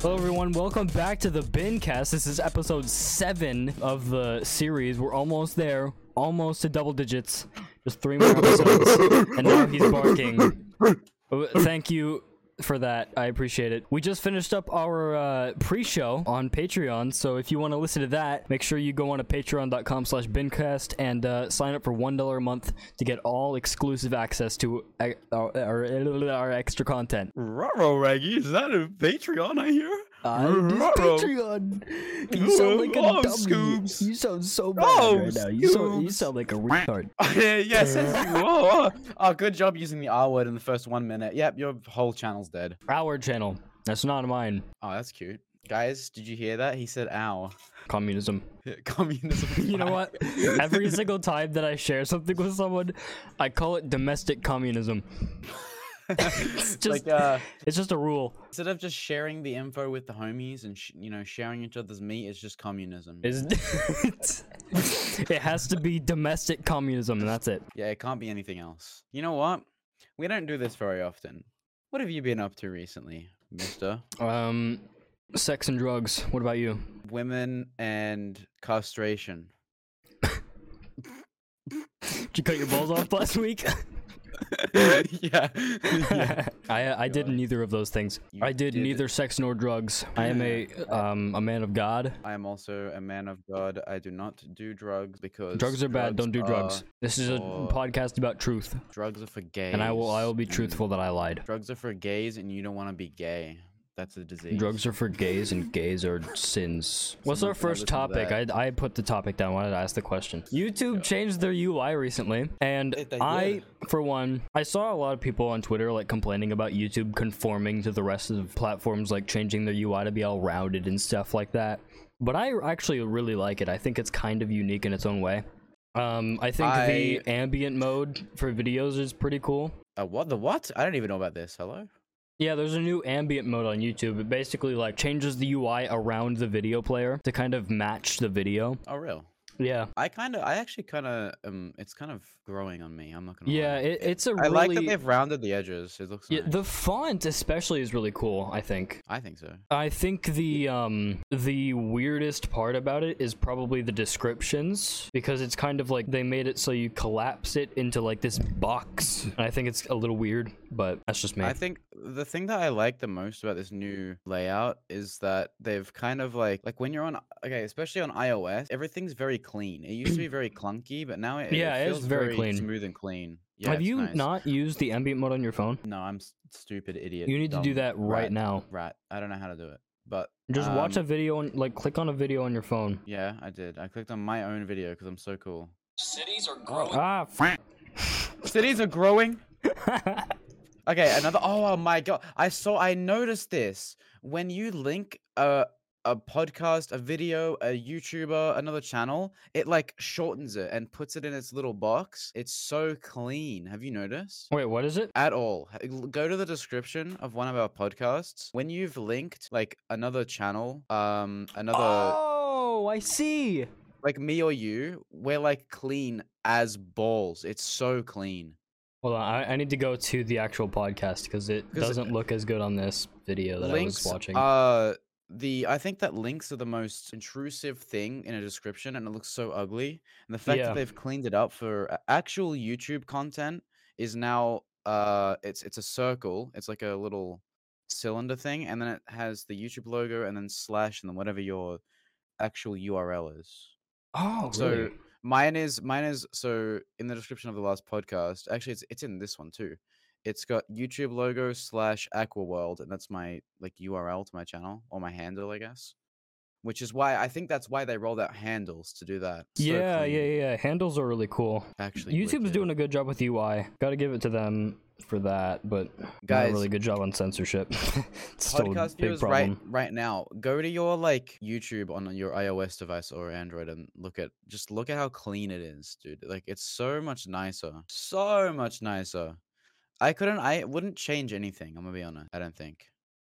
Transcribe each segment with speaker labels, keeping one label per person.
Speaker 1: Hello, everyone. Welcome back to the Bincast. This is episode seven of the series. We're almost there, almost to double digits. Just three more episodes, and now he's barking. Thank you for that. I appreciate it. We just finished up our uh, pre-show on Patreon, so if you want to listen to that, make sure you go on to patreon.com slash bincast and uh, sign up for $1 a month to get all exclusive access to uh, our, our, our extra content.
Speaker 2: Raro Reggie, is that a Patreon I hear?
Speaker 1: Uh, this
Speaker 2: Ruh-roh.
Speaker 1: Patreon. You sound like a
Speaker 2: Oh,
Speaker 1: dummy.
Speaker 2: Scoops.
Speaker 1: You sound so bad
Speaker 2: Oh,
Speaker 1: right now. You sound, you sound like a retard.
Speaker 2: yes, yes, you are. Oh, good job using the R word in the first one minute. Yep, your whole channel's dead.
Speaker 1: Our channel. That's not mine.
Speaker 2: Oh, that's cute. Guys, did you hear that? He said ow.
Speaker 1: Communism.
Speaker 2: Communism.
Speaker 1: You know what? Every single time that I share something with someone, I call it domestic communism. It's just
Speaker 2: like, uh,
Speaker 1: it's just a rule.
Speaker 2: instead of just sharing the info with the homies and, sh- you know, sharing each other's meat, it's just communism.
Speaker 1: Is it has to be domestic communism, and that's it.
Speaker 2: Yeah, it can't be anything else. You know what? We don't do this very often. What have you been up to recently, mister?
Speaker 1: Um, sex and drugs. What about you?
Speaker 2: Women and castration.
Speaker 1: Did you cut your balls off last week?
Speaker 2: yeah. yeah.
Speaker 1: I I did neither of those things.
Speaker 2: You
Speaker 1: I did
Speaker 2: did-
Speaker 1: neither sex nor drugs. I am a um a man of God.
Speaker 2: I am also a man of God. I do not do drugs because
Speaker 1: Drugs are bad. Don't do drugs. This is a podcast about truth,
Speaker 2: drugs are for gays.
Speaker 1: and I will I will be truthful that I lied.
Speaker 2: Drugs are for gays, and you don't want to be gay. That's a disease.
Speaker 1: Drugs are for gays, and gays are sins. What's
Speaker 2: Someone
Speaker 1: our first
Speaker 2: listen to
Speaker 1: topic? I I put the topic down. Wanted to ask the question. YouTube changed their UI recently, and
Speaker 2: They- they
Speaker 1: I, for one, I saw a lot of people on Twitter like complaining about YouTube conforming to the rest of the platforms, like changing their UI to be all rounded and stuff like that. But I actually really like it. I think it's kind of unique in its own way. Um, I think the ambient mode for videos is pretty cool.
Speaker 2: Uh, what the what? I don't even know about this. Hello.
Speaker 1: Yeah, there's a new ambient mode on YouTube. It basically like changes the UI around the video player to kind of match the video.
Speaker 2: Oh, real.
Speaker 1: Yeah.
Speaker 2: I kind of, I actually kind of, um, it's kind of growing on me. I'm not gonna.
Speaker 1: Yeah,
Speaker 2: lie.
Speaker 1: it, it's a
Speaker 2: I
Speaker 1: really
Speaker 2: like that they've rounded the edges. It looks.
Speaker 1: yeah,
Speaker 2: nice.
Speaker 1: the font especially is really cool, I think.
Speaker 2: I think so.
Speaker 1: I think the um the weirdest part about it is probably the descriptions because it's kind of like they made it so you collapse it into like this box. And I think it's a little weird, but that's just me.
Speaker 2: I think the thing that I like the most about this new layout is that they've kind of like like when you're on okay, especially on iOS, everything's very clean. It used to be very clunky, but now it,
Speaker 1: Yeah,
Speaker 2: it
Speaker 1: it is
Speaker 2: feels
Speaker 1: very clean.
Speaker 2: smooth and clean. Yeah,
Speaker 1: Have you
Speaker 2: nice.
Speaker 1: not used the ambient mode on your phone?
Speaker 2: No, I'm s- stupid idiot.
Speaker 1: You need to do that right
Speaker 2: rat,
Speaker 1: now.
Speaker 2: Rat. I don't know how to do it, but
Speaker 1: Just watch a
Speaker 2: um,
Speaker 1: video on like click on a video on your phone.
Speaker 2: Yeah, I did. I clicked on my own video because I'm so cool.
Speaker 3: Cities are growing.
Speaker 1: Ah,
Speaker 2: Cities are growing. Okay, another. Oh, my god! I saw. I noticed this when you link a a podcast, a video, a YouTuber, another channel. It like shortens it and puts it in its little box. It's so clean. Have you noticed?
Speaker 1: Wait, what is it?
Speaker 2: At all. Go to the description of one of our podcasts. When you've linked like another channel, um, another
Speaker 1: Oh, I see.
Speaker 2: like me or you, we're like clean as balls. It's so clean.
Speaker 1: Hold on, I, I need to go to the actual podcast because it doesn't look as good on this video that
Speaker 2: links
Speaker 1: I was watching.
Speaker 2: uh the i think that links are the most intrusive thing in a description and it looks so ugly and the fact
Speaker 1: Yeah.
Speaker 2: that they've cleaned it up for a- actual youtube content is now uh it's it's a circle it's like a little cylinder thing and then it has the youtube logo and then slash and then whatever your actual url is
Speaker 1: oh,
Speaker 2: so
Speaker 1: really?
Speaker 2: mine is mine is so in the description of the last podcast. Actually, it's it's in this one too. It's got YouTube logo slash AquaWRLD, and that's my like URL to my channel or my handle, I guess. Which is why I think that's why they rolled out handles to do that. So
Speaker 1: yeah, yeah,
Speaker 2: clean,
Speaker 1: yeah. Handles are really cool.
Speaker 2: Actually,
Speaker 1: YouTube's
Speaker 2: wicked.
Speaker 1: doing a good job with UI. Got to give it to them for that, but
Speaker 2: Guys,
Speaker 1: really good job on censorship. it's still a
Speaker 2: podcast
Speaker 1: big
Speaker 2: viewers right right now. Go to your like YouTube on your iOS device or Android and look at just look at how clean it is, dude. Like it's so much nicer, so much nicer. I couldn't, I wouldn't change anything. I'm gonna be honest. I don't think.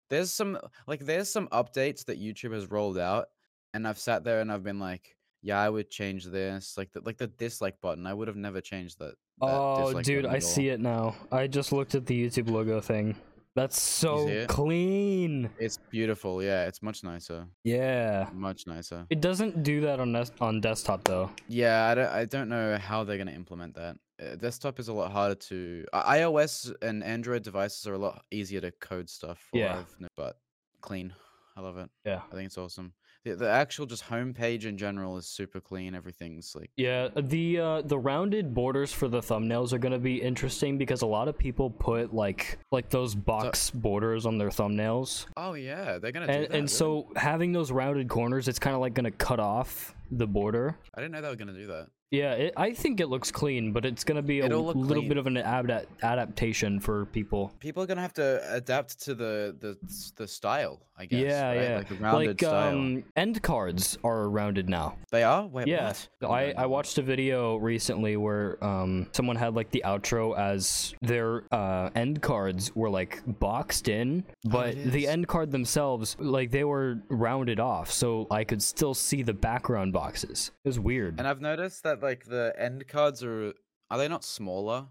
Speaker 2: There's some like there's some updates that YouTube has rolled out, and I've sat there and I've been like, yeah, I would change this, like the like the dislike button. I would have never changed that. that
Speaker 1: Oh, dude, I see it now. I just looked at the YouTube logo thing. That's so
Speaker 2: it?
Speaker 1: clean.
Speaker 2: It's beautiful. Yeah, it's much nicer.
Speaker 1: Yeah.
Speaker 2: Much nicer.
Speaker 1: It doesn't do that on des- on desktop though.
Speaker 2: Yeah, I don't, I don't know how they're to implement that. Uh, desktop is a lot harder to. I- iOS and Android devices are a lot easier to code stuff. for,
Speaker 1: Yeah.
Speaker 2: But clean. I love it.
Speaker 1: Yeah.
Speaker 2: I think it's awesome. The, the actual just homepage in general is super clean. Everything's like.
Speaker 1: Yeah, the uh, the rounded borders for the thumbnails are gonna be interesting because a lot of people put like like those box borders on their thumbnails,
Speaker 2: Oh yeah, they're gonna
Speaker 1: and
Speaker 2: that.
Speaker 1: and so having those rounded corners, it's kind of like gonna cut off the border.
Speaker 2: I didn't know they were gonna do that.
Speaker 1: Yeah, it, I think it looks clean, but it's gonna be a
Speaker 2: It'll look
Speaker 1: little
Speaker 2: clean.
Speaker 1: bit of an ad- adaptation for people.
Speaker 2: People are gonna have to adapt to the the the style, I guess.
Speaker 1: yeah,
Speaker 2: right?
Speaker 1: yeah.
Speaker 2: Like rounded
Speaker 1: like
Speaker 2: style.
Speaker 1: um, end cards are rounded now.
Speaker 2: they are. Wait,
Speaker 1: Yeah,
Speaker 2: what?
Speaker 1: I, I watched a video recently where um someone had like the outro as their uh end cards were like boxed in, but
Speaker 2: it
Speaker 1: the
Speaker 2: is.
Speaker 1: end card themselves like they were rounded off, so I could still see the background boxes. It was weird.
Speaker 2: And I've noticed that like the end cards are are they not smaller?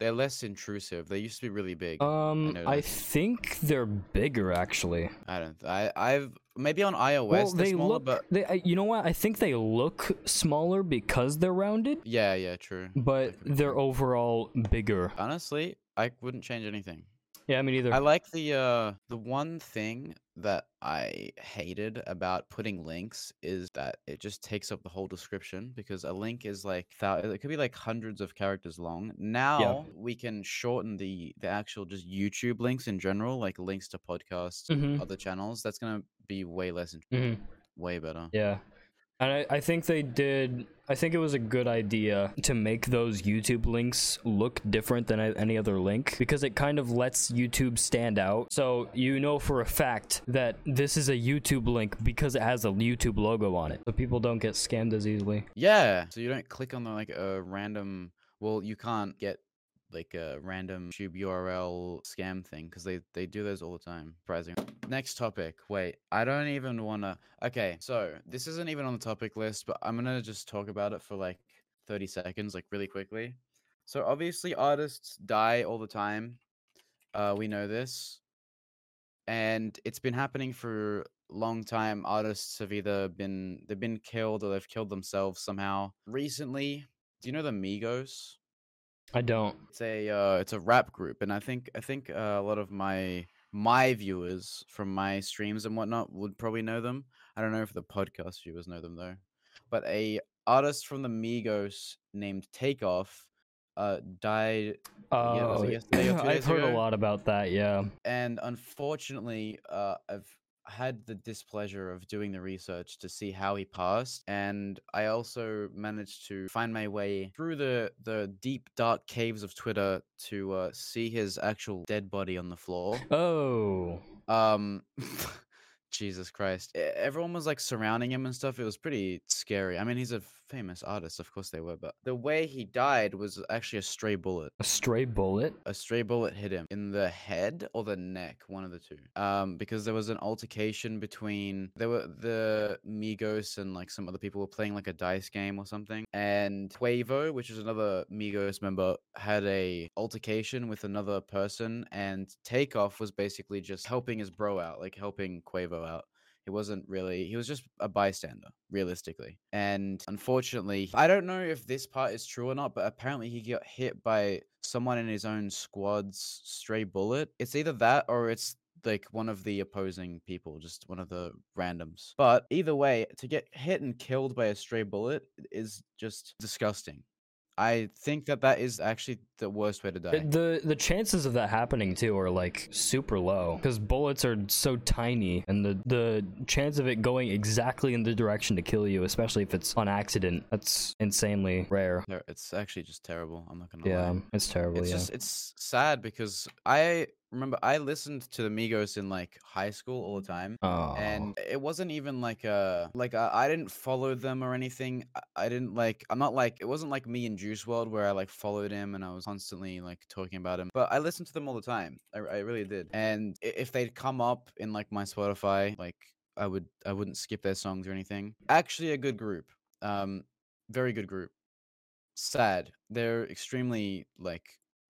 Speaker 2: They're less intrusive. They used to be really big.
Speaker 1: um, I,
Speaker 2: noticed.
Speaker 1: think they're bigger actually.
Speaker 2: I don't. I I've maybe on iOS
Speaker 1: well,
Speaker 2: they're
Speaker 1: they
Speaker 2: smaller,
Speaker 1: look.
Speaker 2: but
Speaker 1: They, I- you know what? I think they look smaller because they're rounded,
Speaker 2: yeah, yeah, true.
Speaker 1: but they're overall bigger.
Speaker 2: Honestly, I wouldn't change anything.
Speaker 1: Yeah, I mean either.
Speaker 2: I like the uh the one thing that I hated about putting links is that it just takes up the whole description because a link is like it could be like hundreds of characters long. Now we can shorten the the actual just YouTube links in general, like links to podcasts,
Speaker 1: Mhm.
Speaker 2: other channels. That's gonna be way less,
Speaker 1: Mhm.
Speaker 2: way better.
Speaker 1: Yeah. And I, I think they did. I think it was a good idea to make those YouTube links look different than any other link because it kind of lets YouTube stand out. So you know for a fact that this is a YouTube link because it has a YouTube logo on it. So people don't get scammed as easily.
Speaker 2: Yeah. So you don't click on the, like a random. Well, you can't get like a random tube URL scam thing because they they do those all the time. Surprising. Next topic. Wait, I don't even wanna. Okay, so this isn't even on the topic list, but I'm gonna just talk about it for like 30 seconds, like really quickly. So obviously artists die all the time. Uh, we know this, and it's been happening for a long time. Artists have either been they've been killed or they've killed themselves somehow. Recently, do you know the Migos?
Speaker 1: I don't.
Speaker 2: It's a uh, it's a rap group, and I think I think uh, a lot of my my viewers from my streams and whatnot would probably know them. I don't know if the podcast viewers know them though. But a artist from the Migos named Takeoff uh died
Speaker 1: Oh,
Speaker 2: yesterday or two
Speaker 1: I've heard a lot about that. Yeah.
Speaker 2: and unfortunately uh i've had the displeasure of doing the research to see how he passed and i also managed to find my way through the the deep dark caves of twitter to uh see his actual dead body on the floor.
Speaker 1: Oh.
Speaker 2: um jesus christ. Everyone was like surrounding him and stuff. It was pretty scary. I mean he's a famous artist of course they were but the way he died was actually a stray bullet
Speaker 1: A stray bullet.
Speaker 2: a stray bullet hit him in the head or the neck, one of the two. Um, because there was an altercation between there were the Migos and like some other people were playing like a dice game or something, and Quavo, which is another Migos member, had a altercation with another person, and Takeoff was basically just helping his bro out, like helping Quavo out. He wasn't really, he was just a bystander, realistically. And unfortunately, I don't know if this part is true or not, but apparently he got hit by someone in his own squad's stray bullet. It's either that or it's like one of the opposing people, just one of the randoms. But either way, to get hit and killed by a stray bullet is just disgusting. I think that that is actually the worst way to uh, die.
Speaker 1: The the chances of that happening too are like super low because bullets are so tiny, and the the chance of it going exactly in the direction to kill you, especially if it's on accident, that's insanely rare.
Speaker 2: No, It's actually just terrible. I'm not gonna
Speaker 1: Yeah,
Speaker 2: lie.
Speaker 1: it's terrible.
Speaker 2: It's
Speaker 1: yeah.
Speaker 2: just it's sad because I remember I listened to the Migos in like high school all the time.
Speaker 1: oh.
Speaker 2: And it wasn't even like a like I I didn't follow them or anything. I, I didn't like I'm not like it wasn't like me and Juice WRLD where I like followed him and I was constantly like talking about him. But I listened to them all the time. I, I really did. And if they'd come up in like my Spotify, like I would I wouldn't skip their songs or anything. Actually, a good group. Um, very good group. Sad. They're extremely like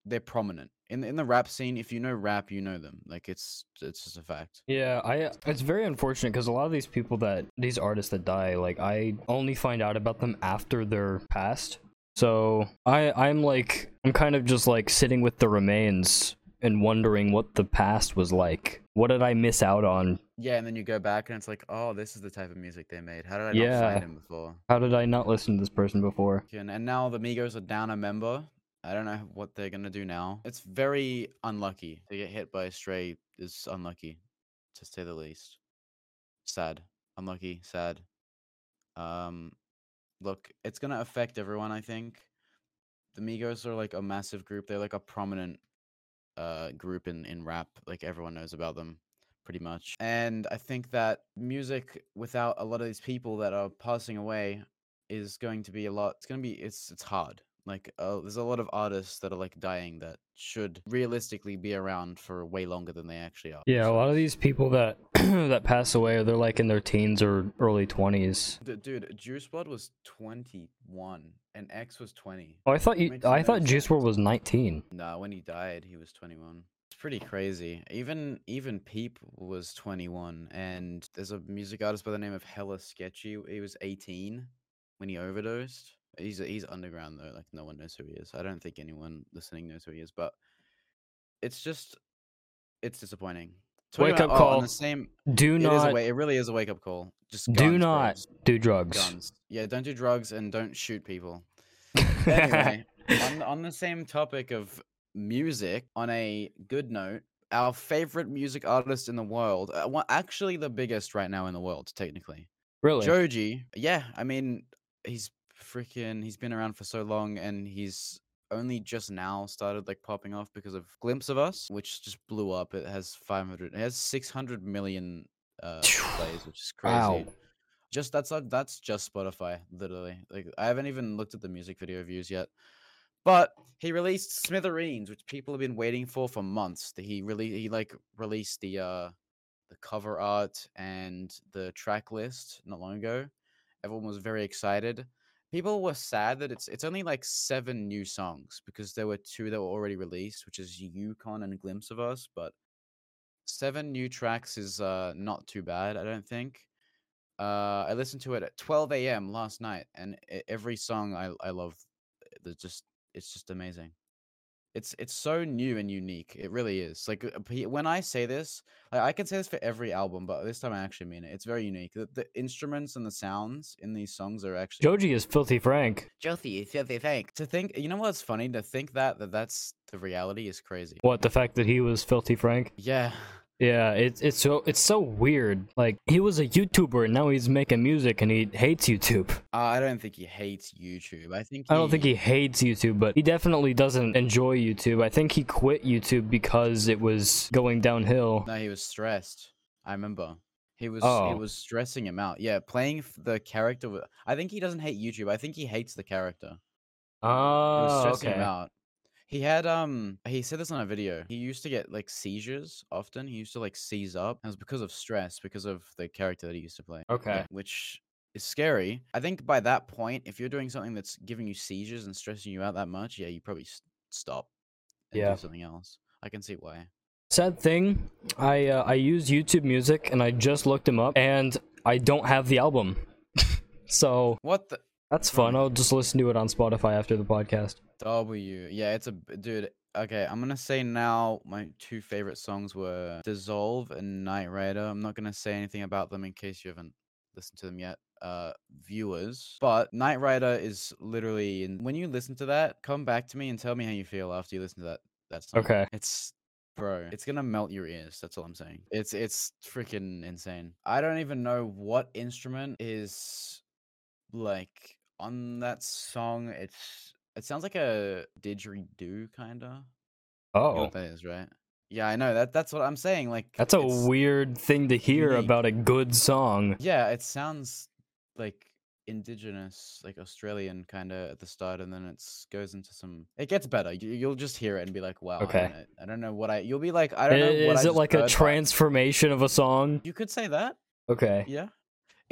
Speaker 2: they're prominent in in the rap scene. If you know rap, you know them. Like it's it's just a fact.
Speaker 1: Yeah, I it's very unfortunate because a lot of these people that these artists that die, like I only find out about them after they're passed. So I I'm like I'm kind of just like sitting with the remains and wondering what the past was like. What did I miss out on?
Speaker 2: Yeah, and then you go back and it's like, oh, this is the type of music they made. How did I not
Speaker 1: Yeah.
Speaker 2: find him before?
Speaker 1: How did I not listen to this person before?
Speaker 2: And, and now the Migos are down a member. I don't know what they're gonna do now. It's very unlucky to get hit by a stray. Is unlucky, to say the least. Sad, unlucky, sad. Um, look, it's gonna affect everyone. I think the Migos are like a massive group. They're like a prominent uh group in in rap. Like everyone knows about them pretty much. And I think that music without a lot of these people that are passing away is going to be a lot. It's to be it's it's hard. Like uh, there's a lot of artists that are like dying that should realistically be around for way longer than they actually are.
Speaker 1: Yeah, a lot of these people that that pass away, they're like in their teens or early twenties.
Speaker 2: D- dude, Juice WRLD was 21 and X was 20.
Speaker 1: Oh, I thought you. I thought Juice. WRLD was nineteen.
Speaker 2: Nah, when he died, he was 21. It's pretty crazy. Even even Peep was 21, and there's a music artist by the name of Hella Sketchy. He was 18 when he overdosed. He's he's underground though, like no one knows who he is. I don't think anyone listening knows who he is, but it's just it's disappointing. Talking
Speaker 1: Wake up
Speaker 2: about- oh, on
Speaker 1: call.
Speaker 2: the same.
Speaker 1: Do
Speaker 2: It is a
Speaker 1: not.
Speaker 2: It really is a wake up call. Just
Speaker 1: do not do drugs.
Speaker 2: guns. Yeah, don't do drugs and don't shoot people. Anyway, on, on the same topic of music, on a good note, our favorite music artist in the world, uh, well, actually the biggest right now in the world, technically,
Speaker 1: really?
Speaker 2: Joji. Yeah, I mean, he's freaking, he's been around for so long and he's only just now started like popping off because of Glimpse of Us, which just blew up. It has 500, it has 600 million uh, plays, which is crazy.
Speaker 1: Wow.
Speaker 2: Just that's not that's just Spotify, literally. Like I haven't even looked at the music video views yet. But he released Smithereens, which people have been waiting for for months. That He really he like released the uh the cover art and the track list not long ago. Everyone was very excited. People were sad that it's it's only like seven new songs because there were two that were already released, which is Yukon and Glimpse of Us, but seven new tracks is uh not too bad, I don't think. Uh, I listened to it at 12 a.m. last night, and every song I I love. There's just it's just amazing. It's it's so new and unique. It really is. Like uh, when I say this, like, I can say this for every album, but this time I actually mean it. It's very unique. The, the instruments and the sounds in these songs are actually
Speaker 1: Joji is filthy frank.
Speaker 2: Jothi, filthy thank. To think, you know what's funny? To think that that that's the reality is crazy.
Speaker 1: What the fact that he was filthy frank?
Speaker 2: Yeah,
Speaker 1: Yeah, it's it's so it's so weird. Like he was a YouTuber and now he's making music and he hates YouTube.
Speaker 2: uh, I don't think he hates YouTube. I think
Speaker 1: I don't think he hates YouTube, but he definitely doesn't enjoy YouTube. I think he quit YouTube because it was going downhill.
Speaker 2: No, he was stressed. I remember. He was
Speaker 1: Oh.
Speaker 2: it was stressing him out. Yeah, playing the character. I think he doesn't hate YouTube. I think he hates the character. It was
Speaker 1: Oh,
Speaker 2: stressing
Speaker 1: okay.
Speaker 2: him out. He had um he said this on a video. He used to get like seizures often. He used to like seize up. And it was because of stress, because of the character that he used to play.
Speaker 1: Okay.
Speaker 2: Which is scary. I think by that point, if you're doing something that's giving you seizures and stressing you out that much, yeah, you probably s- stop and
Speaker 1: Yeah.
Speaker 2: do something else. I can see why.
Speaker 1: Sad thing, I uh, I use YouTube Music and I just looked him up and I don't have the album. so
Speaker 2: What the
Speaker 1: that's fun. I'll just listen to it on Spotify after the podcast.
Speaker 2: W. Yeah, it's a dude. Okay, I'm gonna say now my two favorite songs were Dissolve and Night Rider. I'm not gonna say anything about them in case you haven't listened to them yet, uh, viewers. But Night Rider is literally, And when you listen to that, come back to me and tell me how you feel after you listen to that that song.
Speaker 1: Okay.
Speaker 2: It's bro, it's gonna melt your ears. That's all I'm saying. It's it's freaking insane. I don't even know what instrument is like on that song. It's it sounds like a didgeridoo kinda. You know
Speaker 1: Oh,
Speaker 2: what that is, right? Yeah, I know that. That's what I'm saying. Like
Speaker 1: that's a weird thing to hear
Speaker 2: unique.
Speaker 1: about a good song.
Speaker 2: Yeah, it sounds like indigenous, like Australian kind of at the start, and then it goes into some. It gets better. You, you'll just hear it and be like, "Wow." I
Speaker 1: Okay.
Speaker 2: don't, I don't know what I. You'll be like, "I don't know what I
Speaker 1: Is it like a
Speaker 2: but-"
Speaker 1: transformation of a song?
Speaker 2: You could say that.
Speaker 1: Okay.
Speaker 2: Yeah.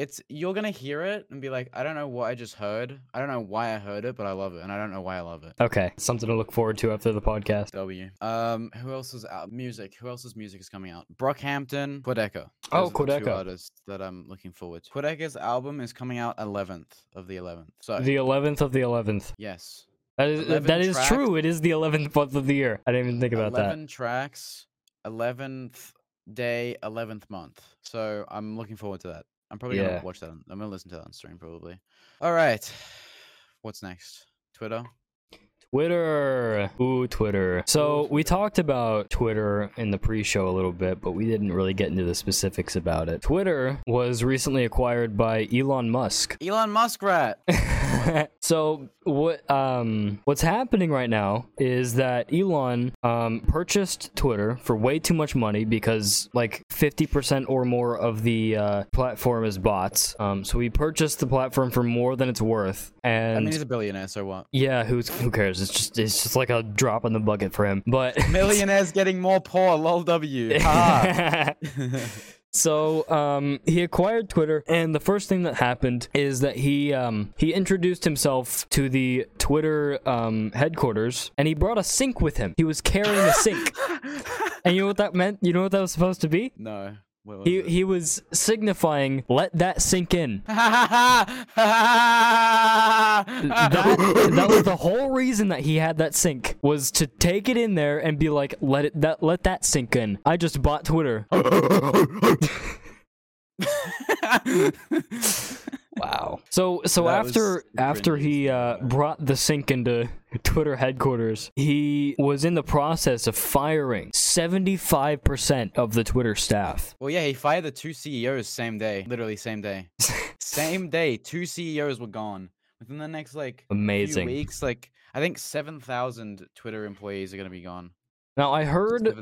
Speaker 2: It's you're gonna hear it and be like, I don't know what I just heard. I don't know why I heard it, but I love it, and I don't know why I love it.
Speaker 1: Okay, something to look forward to after the podcast.
Speaker 2: W. Um, who else is out? Music. Who else's music is coming out? Brockhampton, Quadeca.
Speaker 1: Oh,
Speaker 2: Those two
Speaker 1: Quadeca.
Speaker 2: artists that I'm looking forward to. Quadeca's album is coming out 11th of the 11th. So
Speaker 1: The 11th of the 11th.
Speaker 2: yes,
Speaker 1: That is
Speaker 2: 11
Speaker 1: that is
Speaker 2: tracks.
Speaker 1: true. It is the 11th month of the year. I didn't even think about that.
Speaker 2: 11 tracks, 11th day, 11th month. So I'm looking forward to that. I'm probably
Speaker 1: Yeah.
Speaker 2: gonna watch that. On, I'm gonna listen to that on stream probably. All right, what's next? Twitter.
Speaker 1: Twitter. Ooh, Twitter. So we talked about Twitter in the pre-show a little bit, but we didn't really get into the specifics about it. Twitter was recently acquired by Elon Musk.
Speaker 2: Elon Muskrat.
Speaker 1: so what um what's happening right now is that Elon um purchased Twitter for way too much money because like 50% or more of the uh, platform is bots. Um so he purchased the platform for more than it's worth and
Speaker 2: I mean, he's a billionaire, so what?
Speaker 1: yeah, who's who cares? It's just it's just like a drop in the bucket for him. But
Speaker 2: Millionaires getting more poor. Lol. W.
Speaker 1: So um, he acquired Twitter, and the first thing that happened is that he um, he introduced himself to the Twitter um, headquarters, and he brought a sink with him. He was carrying a sink, and you know what that meant? You know what that was supposed to be?
Speaker 2: no. What
Speaker 1: He
Speaker 2: it?
Speaker 1: he was signifying, "Let that sink in." That that was the whole reason that he had that sink was to take it in there and be like, "Let it that let that sink in." I just bought Twitter. Wow. So so
Speaker 2: That
Speaker 1: after after he uh, brought the sink into Twitter headquarters, he was in the process of firing 75% of the Twitter staff.
Speaker 2: well, yeah, he fired the two CEOs same day. Literally same day. same day, two CEOs were gone. Within the next like few
Speaker 1: Amazing.
Speaker 2: weeks, like I think seven thousand Twitter employees are gonna be gone.
Speaker 1: Now I heard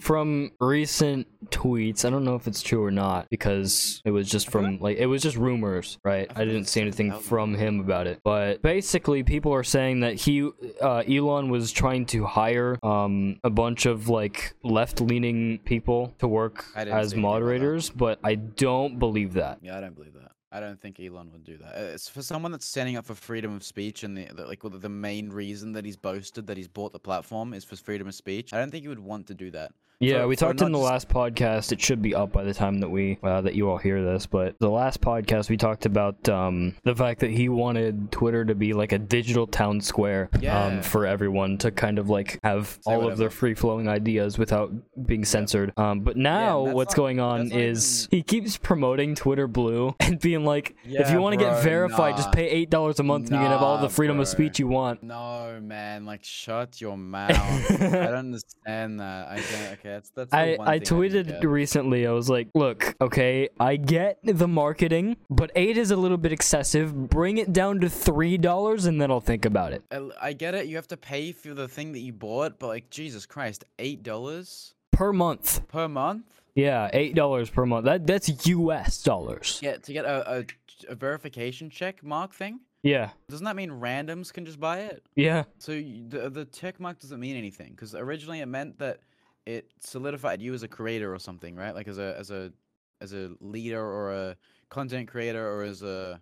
Speaker 1: from recent tweets, I don't know if it's true or not because it was just from like it was just rumors, right?
Speaker 2: I
Speaker 1: I didn't see anything
Speaker 2: 7,000.
Speaker 1: from him about it. But basically people are saying that he uh, Elon was trying to hire um a bunch of like left-leaning people to work as
Speaker 2: see anything about that.
Speaker 1: moderators, but I don't believe that.
Speaker 2: Yeah, I don't believe that. I don't think Elon would do that. Uh, It's for someone that's standing up for freedom of speech, and the, the like the main reason that he's boasted that he's bought the platform is for freedom of speech. I don't think he would want to do that.
Speaker 1: Yeah,
Speaker 2: For-
Speaker 1: we talked in the last podcast. It should be up by the time that we uh, that you all hear this. But the last podcast we talked about um, the fact that he wanted Twitter to be like a digital town square
Speaker 2: Yeah.
Speaker 1: um, for everyone to kind of like have all of their free flowing ideas without being censored. Um, but now
Speaker 2: that's
Speaker 1: what's
Speaker 2: not-
Speaker 1: going on is he keeps promoting Twitter Blue and being like, if you want to get
Speaker 2: bro,
Speaker 1: verified, just pay eight dollars a month and you can have all the
Speaker 2: Nah,
Speaker 1: freedom of speech you want.
Speaker 2: No, man, like shut your mouth. I don't understand that. I don't. Okay, that's that's.
Speaker 1: I, I tweeted
Speaker 2: get.
Speaker 1: recently, I was like, look, okay, I get the marketing, but 8 is a little bit excessive. Bring it down to $3 and then I'll think about it.
Speaker 2: I- I get it. You have to pay for the thing that you bought, but like Jesus Christ, eight dollars
Speaker 1: Per month.
Speaker 2: per month.
Speaker 1: Yeah, $8 per month. That That's US dollars.
Speaker 2: Yeah, to get a, a, a verification check mark thing.
Speaker 1: Yeah,
Speaker 2: Doesn't that mean randoms can just buy it?
Speaker 1: yeah.
Speaker 2: So y- the the check mark doesn't mean anything because originally it meant that it solidified you as a creator or something, right? Like as a as a as a leader or a content creator or as a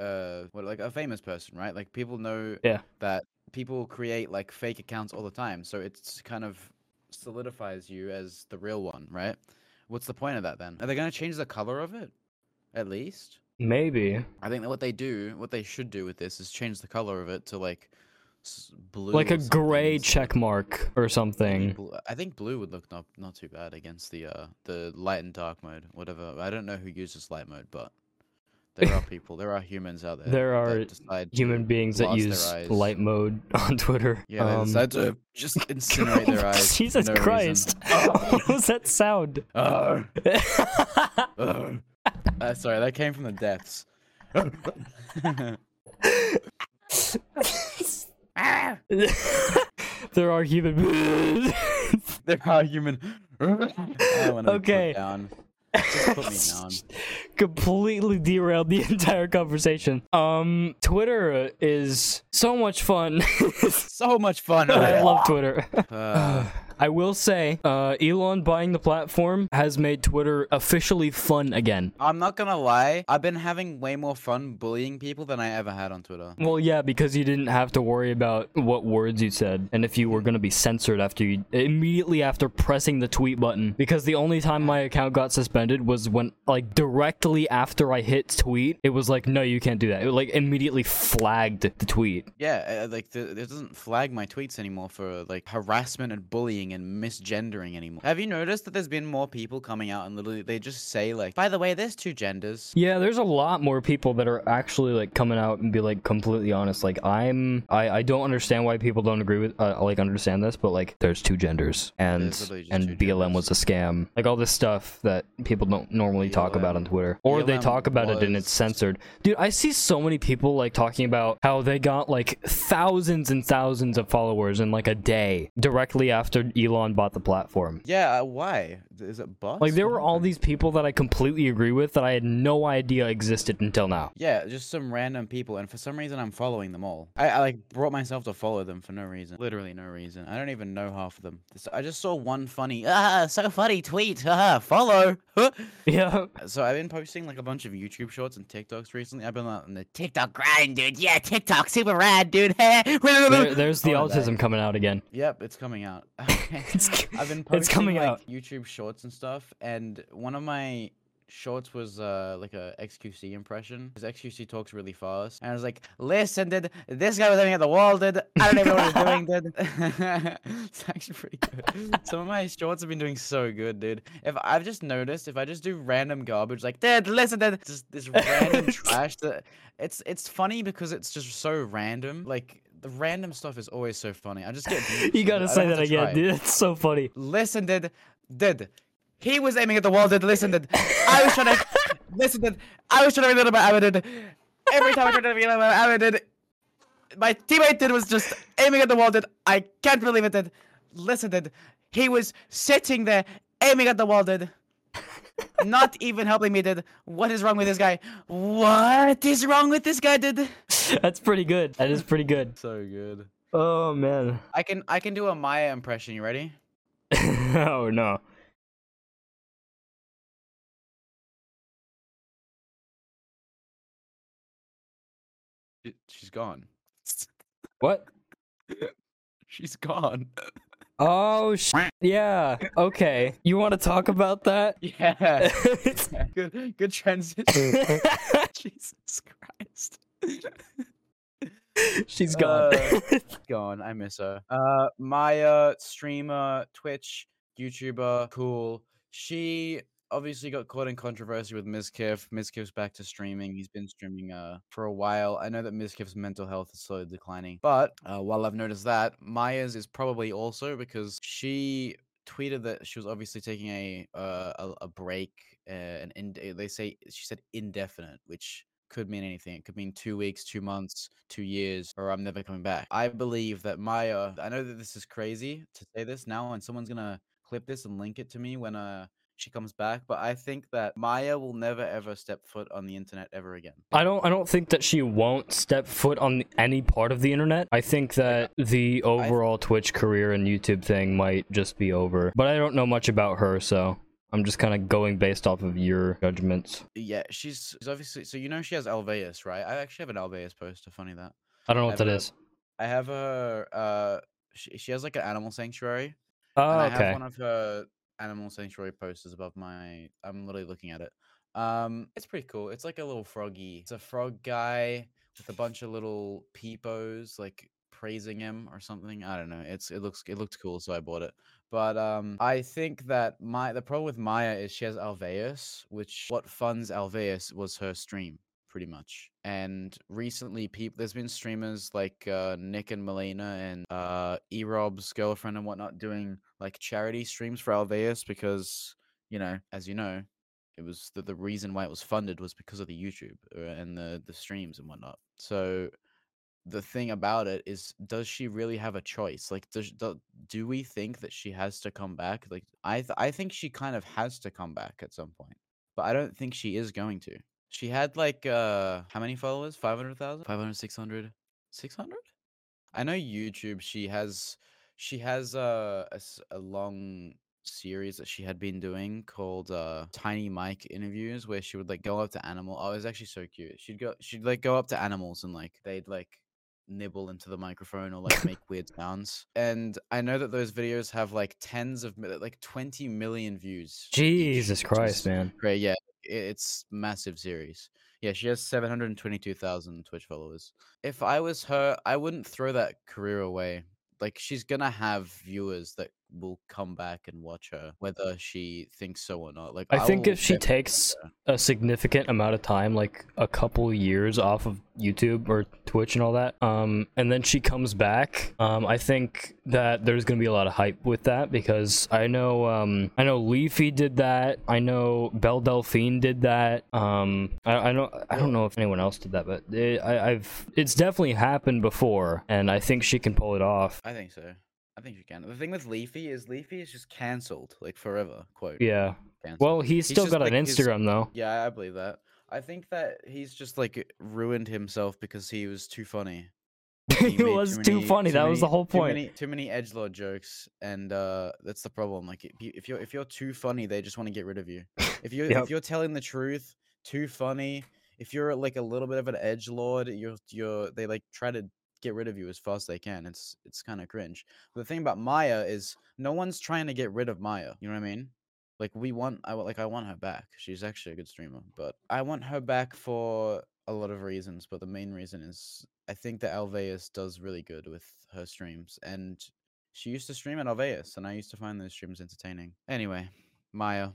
Speaker 2: uh what like a famous person, right? Like people know
Speaker 1: Yeah.
Speaker 2: that people create like fake accounts all the time, so it's kind of solidifies you as the real one, right? What's the point of that then? Are they going to change the color of it? At least.
Speaker 1: Maybe.
Speaker 2: I think that what they do, what they should do with this, is change the color of it to like blue,
Speaker 1: Like a gray check mark or something.
Speaker 2: I think blue would look not not too bad against the uh the light and dark mode, whatever. I don't know who uses light mode, but there are people, there are humans out there.
Speaker 1: There are
Speaker 2: decide
Speaker 1: Human beings that use light mode on Twitter.
Speaker 2: Yeah, they
Speaker 1: Um,
Speaker 2: decide to just incinerate their eyes.
Speaker 1: Jesus
Speaker 2: no.
Speaker 1: Christ. what was that sound?
Speaker 2: Arr, arr. uh, sorry, that came from the depths.
Speaker 1: there are human
Speaker 2: there are human.
Speaker 1: Okay.
Speaker 2: down. Just put me down.
Speaker 1: completely derailed the entire conversation. Um, Twitter is so much fun.
Speaker 2: So much fun.
Speaker 1: I love Twitter.
Speaker 2: Uh,
Speaker 1: I will say, uh, Elon buying the platform has made Twitter officially fun again.
Speaker 2: I'm not gonna lie. I've been having way more fun bullying people than I ever had on Twitter.
Speaker 1: Well, yeah, because you didn't have to worry about what words you said and if you were going to be censored after you immediately after pressing the tweet button. Because the only time my account got suspended was when, like, directly after I hit tweet, it was like, no, you can't do that. It like immediately flagged the tweet.
Speaker 2: Yeah, uh, like the, it doesn't flag my tweets anymore for like harassment and bullying and misgendering anymore. Have you noticed that there's been more people coming out and literally they just say like, by the way, there's two genders.
Speaker 1: Yeah, there's a lot more people that are actually like coming out and be like completely honest. Like I'm, I, I don't understand why people don't agree with, uh, like understand this, but like there's two genders and
Speaker 2: There's literally just
Speaker 1: and BLM was a scam. Like all this stuff that people don't normally talk about on Twitter, or they talk about it and it's censored. Dude, I see so many people like talking about how they got like thousands and thousands of followers in like a day directly after Elon bought the platform.
Speaker 2: Yeah, uh, why? Is it bots?
Speaker 1: Like there were all these people that I completely agree with that I had no idea existed until now.
Speaker 2: Yeah, just some random people, and for some reason I'm following them all. I, I like brought myself to follow them for no reason, literally no reason. I don't even know half of them. I just saw one funny, ah, so funny tweet, ah, follow.
Speaker 1: Yeah.
Speaker 2: so I've been posting like a bunch of YouTube shorts and TikToks recently. I've been on the TikTok grind, dude. Yeah, TikTok, super rad, dude.
Speaker 1: There, there's the
Speaker 2: Oh,
Speaker 1: autism
Speaker 2: dang.
Speaker 1: coming out again.
Speaker 2: Yep, it's coming out.
Speaker 1: It's,
Speaker 2: I've been posting
Speaker 1: it's coming
Speaker 2: like
Speaker 1: out.
Speaker 2: YouTube shorts and stuff, and one of my shorts was uh like a XQC impression. His XQC talks really fast, and I was like, "Listen, did this guy was aiming at the wall? Did I don't even know what he's doing? Did it's actually pretty good. Some of my shorts have been doing so good, dude. If I've just noticed, if I just do random garbage like, "Did listen, did just this random trash that it's it's funny because it's just so random, like." The random stuff is always so funny. I just get.
Speaker 1: You gotta say that again, dude. It's so funny.
Speaker 2: Listen, did did he was aiming at the wall? Did listen, did I was trying to listen, did I was trying to read about Abbott. Every time I tried to read about Abbott, my teammate did was just aiming at the wall. Did I can't believe it? Did listen, did he was sitting there aiming at the wall? Did not even helping me? Did what is wrong with this guy? What is wrong with this guy? Did
Speaker 1: That's pretty good. That is pretty good.
Speaker 2: so good.
Speaker 1: Oh man.
Speaker 2: I can I can do a Maya impression. You ready?
Speaker 1: Oh no.
Speaker 2: She- She's gone.
Speaker 1: What?
Speaker 2: She's gone.
Speaker 1: Oh sh- yeah. Okay. You want to talk about that?
Speaker 2: Yeah. good good transition. Jesus Christ.
Speaker 1: She's gone.
Speaker 2: Uh, gone. I miss her. Uh Maya, streamer, Twitch, YouTuber, cool. She obviously got caught in controversy with Mizkif. Mizkif's back to streaming. He's been streaming uh for a while. I know that Mizkif's mental health is slowly declining. But uh, while I've noticed that, Maya's is probably also because she tweeted that she was obviously taking a uh, a, a break uh, and in, they say she said indefinite which could mean anything it could mean two weeks two months two years or i'm never coming back i believe that maya i know that this is crazy to say this now and someone's gonna clip this and link it to me when uh she comes back but i think that maya will never ever step foot on the internet ever again
Speaker 1: I don't I don't think that she won't step foot on any part of the internet. I think that the overall Twitch career and YouTube thing might just be over. But I don't know much about her, so I'm just kind of going based off of your judgments.
Speaker 2: yeah she's, she's obviously so you know she has alveus right i actually have an alveus poster funny that
Speaker 1: I don't know
Speaker 2: I
Speaker 1: what that
Speaker 2: a-
Speaker 1: is.
Speaker 2: I have a. Uh, she, she has like an animal sanctuary.
Speaker 1: Oh,
Speaker 2: and I
Speaker 1: okay.
Speaker 2: have one of her animal sanctuary posters above my. I'm literally looking at it. Um, it's pretty cool. It's like a little froggy. It's a frog guy with a bunch of little peepos, like praising him or something. I don't know. It's it looks it looked cool, so I bought it. But um, I think that my the problem with Maya is she has Alveus, which what funds Alveus was her stream pretty much. And recently, people there's been streamers like uh, Nick and Melina and uh, Erob's girlfriend and whatnot doing like charity streams for Alveus because you know, as you know, it was the, the reason why it was funded was because of the YouTube uh, and the the streams and whatnot. So the thing about it is does she really have a choice like does do, do we think that she has to come back like i th- i think she kind of has to come back at some point but i don't think she is going to she had like uh how many followers? 500000 500 600 600 i know youtube she has she has a a long series that she had been doing called uh tiny mike interviews where she would like go up to animal oh it was actually so cute. She'd go she'd like go up to animals and like they'd like nibble into the microphone or like make weird sounds. And i know that those videos have like tens of like 20 million views
Speaker 1: Jesus Christ, man.
Speaker 2: great yeah it's massive series. Yeah she has 722000 twitch followers. If i was her i wouldn't throw that career away. Like she's gonna have viewers that will come back and watch her whether she thinks so or not like
Speaker 1: I think if she takes
Speaker 2: her.
Speaker 1: a significant amount of time, like a couple years off of YouTube or Twitch and all that, um, and then she comes back, um, I think that there's gonna be a lot of hype with that because I know, um, I know Leafy did that, I know Belle Delphine did that, um, I, I know, I don't know if anyone else did that, but it, I, I've, it's definitely happened before, and I think she can pull it off.
Speaker 2: i think so i think she can the thing with leafy is leafy is just cancelled like forever quote
Speaker 1: Yeah.
Speaker 2: cancelled.
Speaker 1: Well, he's still
Speaker 2: just
Speaker 1: got
Speaker 2: like
Speaker 1: an
Speaker 2: his-
Speaker 1: Instagram though.
Speaker 2: yeah i believe that i think that he's just like ruined himself because he was too funny
Speaker 1: he was too
Speaker 2: many-
Speaker 1: funny. That was the
Speaker 2: many-
Speaker 1: whole
Speaker 2: Too
Speaker 1: point.
Speaker 2: many, too many edge lord jokes, and uh, that's the problem. Like, if, you, if you're if you're too funny, they just want to get rid of you. If you
Speaker 1: Yep.
Speaker 2: if you're telling the truth, too funny. If you're like a little bit of an edge lord, you're you're they like try to get rid of you as fast as they can. It's it's kind of cringe. The thing about Maya is no one's trying to get rid of Maya. You know what I mean? Like we want, I like I want her back. She's actually a good streamer, but I want her back for a lot of reasons. But the main reason is I think that Alveus does really good with her streams, and she used to stream at Alveus, and I used to find those streams entertaining. Anyway, Maya,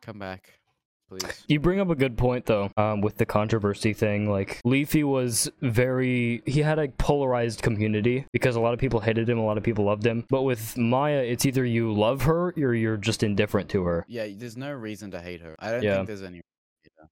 Speaker 2: come back, please.
Speaker 1: You bring up a good point though, um, with the controversy thing. Like Leafy was very, he had a polarized community because a lot of people hated him, a lot of people loved him. But with Maya, it's either you love her or you're just indifferent to her.
Speaker 2: Yeah, there's no reason to hate her. I don't
Speaker 1: Yeah.
Speaker 2: think there's any.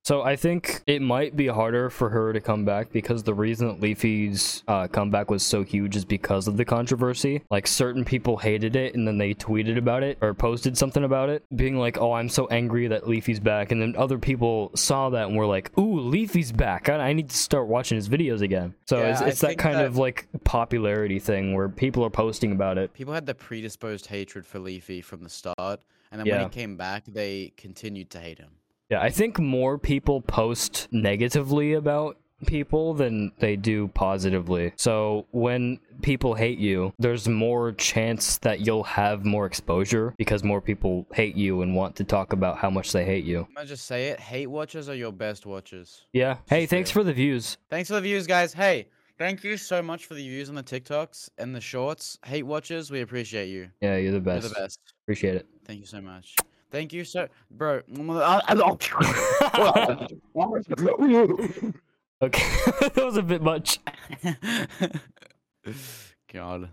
Speaker 1: So I think it might be harder for her to come back because the reason that Leafy's uh, comeback was so huge is because of the controversy. Like certain people hated it and then they tweeted about it or posted something about it, being like, "Oh, I'm so angry that Leafy's back," and then other people saw that and were like, "Ooh, Leafy's back! I, I need to start watching his videos again." So
Speaker 2: Yeah,
Speaker 1: it's, it's that kind
Speaker 2: that-
Speaker 1: of like popularity thing where people are posting about it.
Speaker 2: People had the predisposed hatred for Leafy from the start, and then when he came back, they continued to hate him.
Speaker 1: Yeah, I think more people post negatively about people than they do positively. So when people hate you, there's more chance that you'll have more exposure because more people hate you and want to talk about how much they hate you.
Speaker 2: I'm just say it: hate watchers are your best watchers.
Speaker 1: Yeah. Hey, thanks for the views.
Speaker 2: Thanks for the views, guys. Hey, thank you so much for the views on the TikToks and the shorts. Hate watchers, we appreciate you.
Speaker 1: Yeah, you're the
Speaker 2: You're
Speaker 1: best.
Speaker 2: the best.
Speaker 1: Appreciate it.
Speaker 2: Thank you so much. Thank you, sir, bro.
Speaker 1: Okay, that was a bit much.
Speaker 2: God.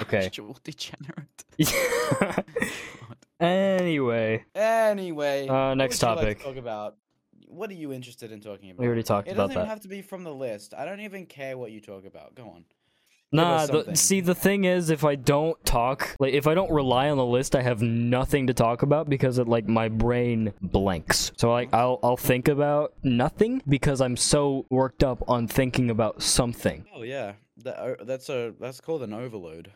Speaker 1: Okay.
Speaker 2: Degenerate.
Speaker 1: anyway,
Speaker 2: Anyway.
Speaker 1: Uh, next
Speaker 2: you like to
Speaker 1: topic.
Speaker 2: talk about. What are you interested in talking about?
Speaker 1: we already talked about It
Speaker 2: doesn't even have to be from the list. I don't even care what you talk about. Go on.
Speaker 1: Nah, the, see the thing is, if I don't talk, like if I don't rely on the list, I have nothing to talk about because it like my brain blanks. So like I'll I'll think about nothing because I'm so worked up on thinking about something.
Speaker 2: Oh yeah, that, uh, that's a that's called an overload.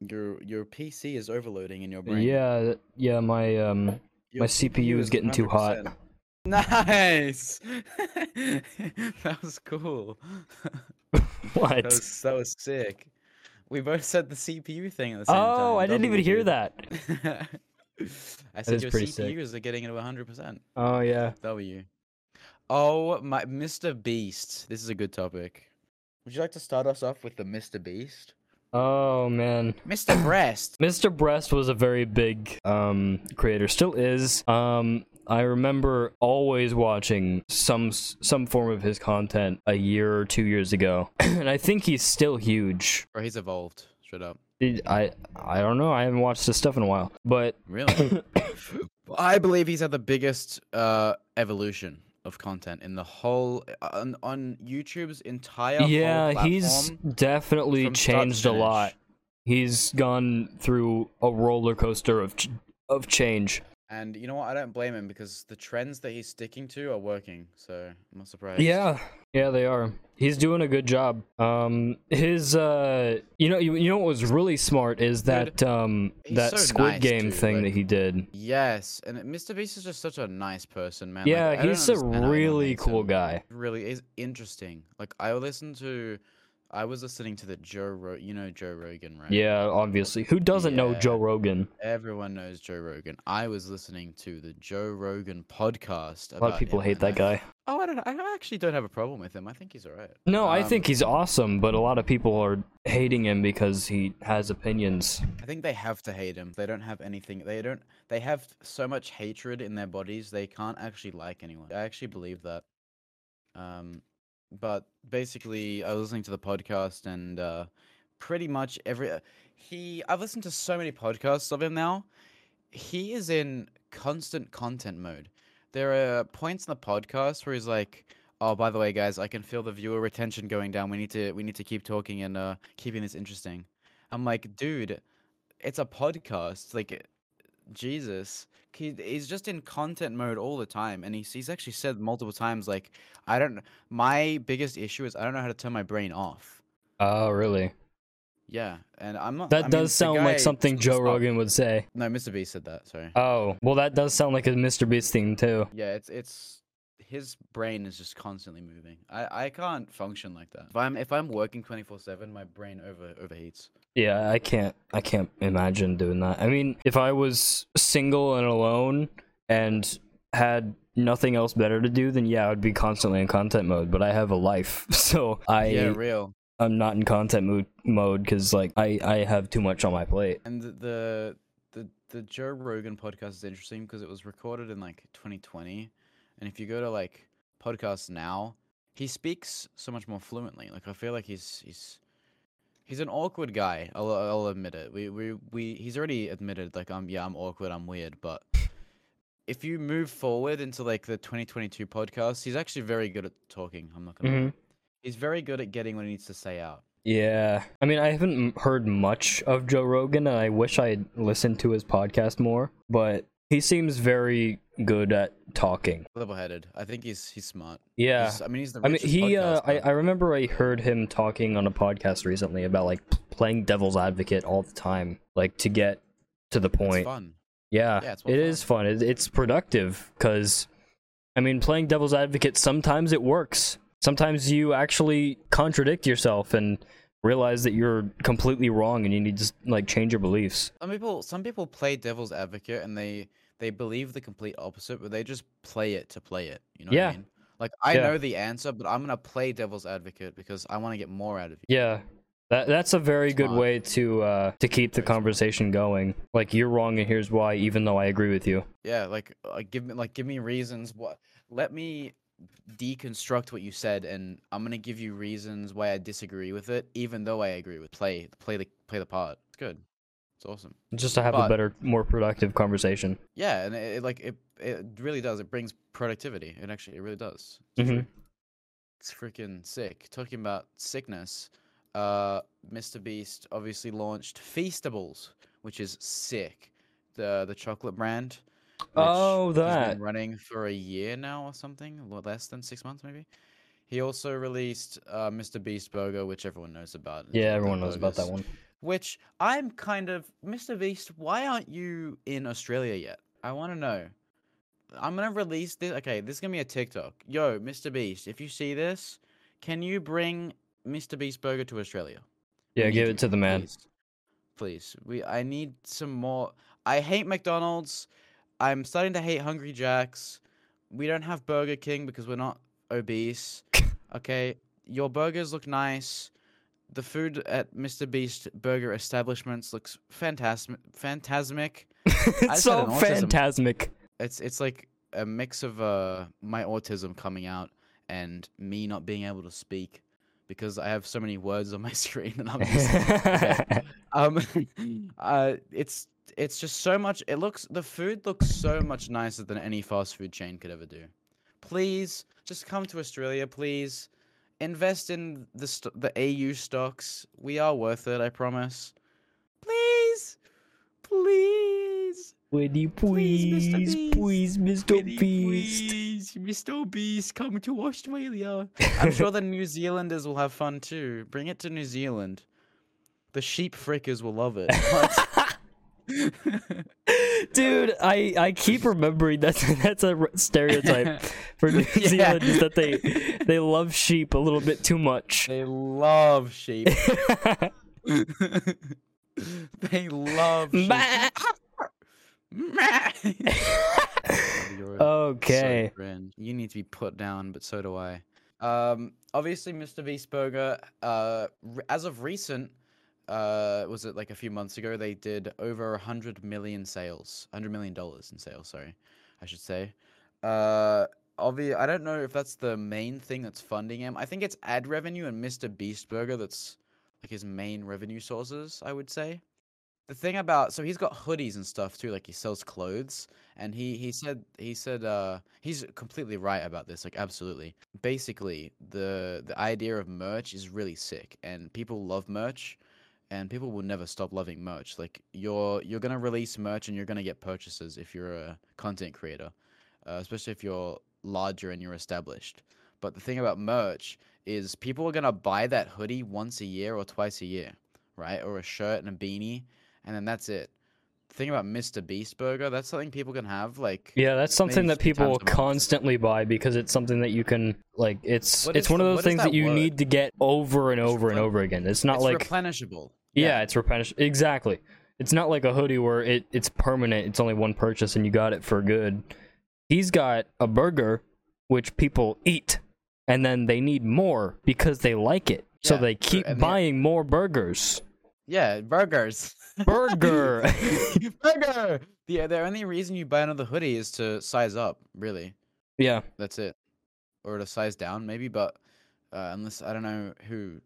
Speaker 2: Your your PC is overloading in your brain.
Speaker 1: Yeah, yeah, my um
Speaker 2: Your
Speaker 1: my CPU is getting too hot.
Speaker 2: Nice. that was cool.
Speaker 1: what?
Speaker 2: That was that was sick. We both said the CPU thing at the same time.
Speaker 1: Oh, I didn't even hear
Speaker 2: dude.
Speaker 1: that.
Speaker 2: I said
Speaker 1: is
Speaker 2: your
Speaker 1: pretty sick.
Speaker 2: CPUs are getting into 100%.
Speaker 1: Oh yeah.
Speaker 2: W. Oh my, Mr. Beast. This is a good topic. Would you like to start us off with the Mr. Beast?
Speaker 1: Oh man.
Speaker 2: Mr. Breast.
Speaker 1: Mr. Breast was a very big um creator, still is. Um I remember always watching some some form of his content a year or 2 years ago. and I think he's still huge.
Speaker 2: Or he's evolved. Straight up.
Speaker 1: I I don't know. I haven't watched his stuff in a while. But
Speaker 2: Really? I believe he's had the biggest uh, evolution of content in the whole on, on YouTube's entire
Speaker 1: yeah, he's definitely
Speaker 2: from start to
Speaker 1: changed a lot. He's gone through a roller coaster of ch- of change.
Speaker 2: And you know what? I don't blame him because the trends that he's sticking to are working. So I'm not surprised.
Speaker 1: Yeah, yeah, they are. He's doing a good job. Um, his uh, you know, you, you know what was really smart is that um
Speaker 2: he's
Speaker 1: that
Speaker 2: so
Speaker 1: Squid
Speaker 2: nice,
Speaker 1: Game
Speaker 2: too,
Speaker 1: thing that he did.
Speaker 2: Yes, and Mr. Beast is just such a nice person, man.
Speaker 1: Yeah,
Speaker 2: don't
Speaker 1: he's a
Speaker 2: understand how anyone
Speaker 1: really cool guy.
Speaker 2: Really is interesting. Like I listen to, I was listening to the Joe Ro- you know Joe Rogan, right?
Speaker 1: Yeah, obviously. Who doesn't know Joe Rogan?
Speaker 2: Everyone knows Joe Rogan. I was listening to the Joe Rogan podcast.
Speaker 1: A lot of people hate that guy.
Speaker 2: Oh, I don't. I actually don't have a problem with him. I think he's alright.
Speaker 1: No, I
Speaker 2: Um,
Speaker 1: think he's awesome, but a lot of people are hating him because he has opinions.
Speaker 2: I think they have to hate him. They don't have anything. They don't. They have so much hatred in their bodies. They can't actually like anyone. I actually believe that. Um, but basically, I was listening to the podcast, and uh, pretty much every he. I've listened to so many podcasts of him now. He is in constant content mode. There are points in the podcast where he's like, "Oh, by the way, guys, I can feel the viewer retention going down. We need to we need to keep talking and uh, keeping this interesting." I'm like, dude, it's a podcast. Like, Jesus, he, he's just in content mode all the time, and he's he's actually said multiple times, like, I don't. My biggest issue is I don't know how to turn my brain off.
Speaker 1: Oh, really?
Speaker 2: Yeah, and I'm not.
Speaker 1: That
Speaker 2: I
Speaker 1: does
Speaker 2: the
Speaker 1: sound
Speaker 2: guy
Speaker 1: like something Joe Rogan would say.
Speaker 2: No, Mr. Beast said that. Sorry.
Speaker 1: Oh, well, that does sound like a Mr. Beast theme too.
Speaker 2: Yeah, it's it's his brain is just constantly moving. I I can't function like that. If I'm if I'm working twenty four seven, my brain over overheats.
Speaker 1: Yeah, I can't. I can't imagine doing that. I mean, if I was single and alone and had nothing else better to do, then yeah, I would be constantly in content mode. But I have a life, so I
Speaker 2: yeah, real.
Speaker 1: I'm not in content mood mode because like I I have too much on my plate.
Speaker 2: And the the the, the Joe Rogan podcast is interesting because it was recorded in like 2020, and if you go to like podcasts now, he speaks so much more fluently. Like I feel like he's he's he's an awkward guy. I'll I'll admit it. We we we he's already admitted like I'm yeah I'm awkward I'm weird, but if you move forward into like the 2022 podcast, he's actually very good at talking. I'm not gonna. lie.
Speaker 1: Mhm.
Speaker 2: He's very good at getting what he needs to say out.
Speaker 1: Yeah, I mean, I haven't heard much of Joe Rogan, and I wish I had listened to his podcast more. But he seems very good at talking.
Speaker 2: Level-headed. I think he's he's smart.
Speaker 1: Yeah,
Speaker 2: He's- I mean, he's the
Speaker 1: I mean, he. Uh, I. I remember I heard him talking on a podcast recently about like playing devil's advocate all the time, like to get to the
Speaker 2: It's
Speaker 1: point.
Speaker 2: fun.
Speaker 1: Yeah,
Speaker 2: Yeah, it's
Speaker 1: it is fun. It, it's productive because, I mean, playing devil's advocate sometimes it works. Sometimes you actually contradict yourself and realize that you're completely wrong and you need to like change your beliefs.
Speaker 2: Some people, some people play devil's advocate and they they believe the complete opposite, but they just play it to play it. You know what
Speaker 1: Yeah.
Speaker 2: I mean? Like I
Speaker 1: Yeah.
Speaker 2: know the answer, but I'm gonna play devil's advocate because I want to get more out of you.
Speaker 1: Yeah. That, that's a very good way to uh, to keep the conversation going. Like you're wrong and here's why, even though I agree with you.
Speaker 2: Yeah, like uh, give me like give me reasons. What? Let me deconstruct what you said, and I'm gonna give you reasons why I disagree with it, even though I agree with play play the play the part. It's good. Awesome.
Speaker 1: Just to have a better, more productive conversation.
Speaker 2: Yeah, and it, it like it it really does. It brings productivity. It actually it really does. It's, fre- it's freaking sick. Talking about sickness, uh, Mr. Beast obviously launched Feastables, which is sick. The the chocolate brand.
Speaker 1: Oh, that.
Speaker 2: been running for a year now or something, less than six months maybe. He also released uh, Mr. Beast Burger, which everyone knows about.
Speaker 1: Yeah, everyone knows about that one.
Speaker 2: Which I'm kind of Mr. Beast. Why aren't you in Australia yet? I want to know. I'm gonna release this. Okay, this is gonna be a TikTok. Yo, Mr. Beast, if you see this, can you bring Mr. Beast Burger to Australia?
Speaker 1: Yeah, give it to the man.
Speaker 2: Please. Please. We. I need some more. I hate McDonald's. I'm starting to hate Hungry Jacks. We don't have Burger King because we're not obese. Okay, your burgers look nice. The food at Mr. Beast burger establishments looks fantastic. Phantasmic.
Speaker 1: it's so phantasmic.
Speaker 2: It's it's like a mix of uh my autism coming out and me not being able to speak because I have so many words on my screen and I'm just um uh it's it's just so much it looks the food looks so much nicer than any fast food chain could ever do. Please just come to Australia, please. Invest in the st- the AU stocks. We are worth it, I promise. Please. Please.
Speaker 1: Winnie,
Speaker 2: Please,
Speaker 1: please, Mr.
Speaker 2: Beast.
Speaker 1: please, Mr. Beast.
Speaker 2: Please, Mr. Beast, come to Australia. I'm sure the New Zealanders will have fun too. Bring it to New Zealand. The sheep frickers will love it.
Speaker 1: Dude, I I keep remembering that's that's a stereotype for New
Speaker 2: Yeah.
Speaker 1: Zealand is that they they love sheep a little bit too much.
Speaker 2: they love sheep. they love sheep. You're so
Speaker 1: okay.
Speaker 2: You need to be put down, but so do I. Um, obviously, Mr. Beast Burger. Uh, as of recent, uh, was it like a few months ago? They did over a hundred million sales, hundred million dollars in sales. Sorry, I should say. Uh, obvi- I don't know if that's the main thing that's funding him. I think it's ad revenue and Mr. Beast Burger that's like his main revenue sources. I would say. The thing about so he's got hoodies and stuff too, like he sells clothes, and he he said he said uh he's completely right about this, like absolutely. Basically, the the idea of merch is really sick, and people love merch, and people will never stop loving merch. Like you're you're gonna release merch, and you're gonna get purchases if you're a content creator, uh, especially if you're larger and you're established. But the thing about merch is people are gonna buy that hoodie once a year or twice a year, right? Or a shirt and a beanie and then that's it. Thing about Mr. Beast Burger, that's something people can have. Like,
Speaker 1: Yeah, that's something that people will
Speaker 2: times a month.
Speaker 1: constantly buy because it's something that you can like. It's
Speaker 2: What
Speaker 1: it's
Speaker 2: is
Speaker 1: one of those things that
Speaker 2: that
Speaker 1: you
Speaker 2: word?
Speaker 1: need to get over and over and over again. It's not
Speaker 2: it's
Speaker 1: like
Speaker 2: replenishable.
Speaker 1: yeah, it's replenish exactly. It's not like a hoodie where it it's permanent. It's only one purchase and you got it for good. He's got a burger which people eat and then they need more because they like it. So they keep buying more burgers.
Speaker 2: Yeah, burgers.
Speaker 1: Burger.
Speaker 2: Burger. Yeah, the only reason you buy another hoodie is to size up. Really,
Speaker 1: yeah.
Speaker 2: that's it, or to size down maybe. But uh, unless I don't know who,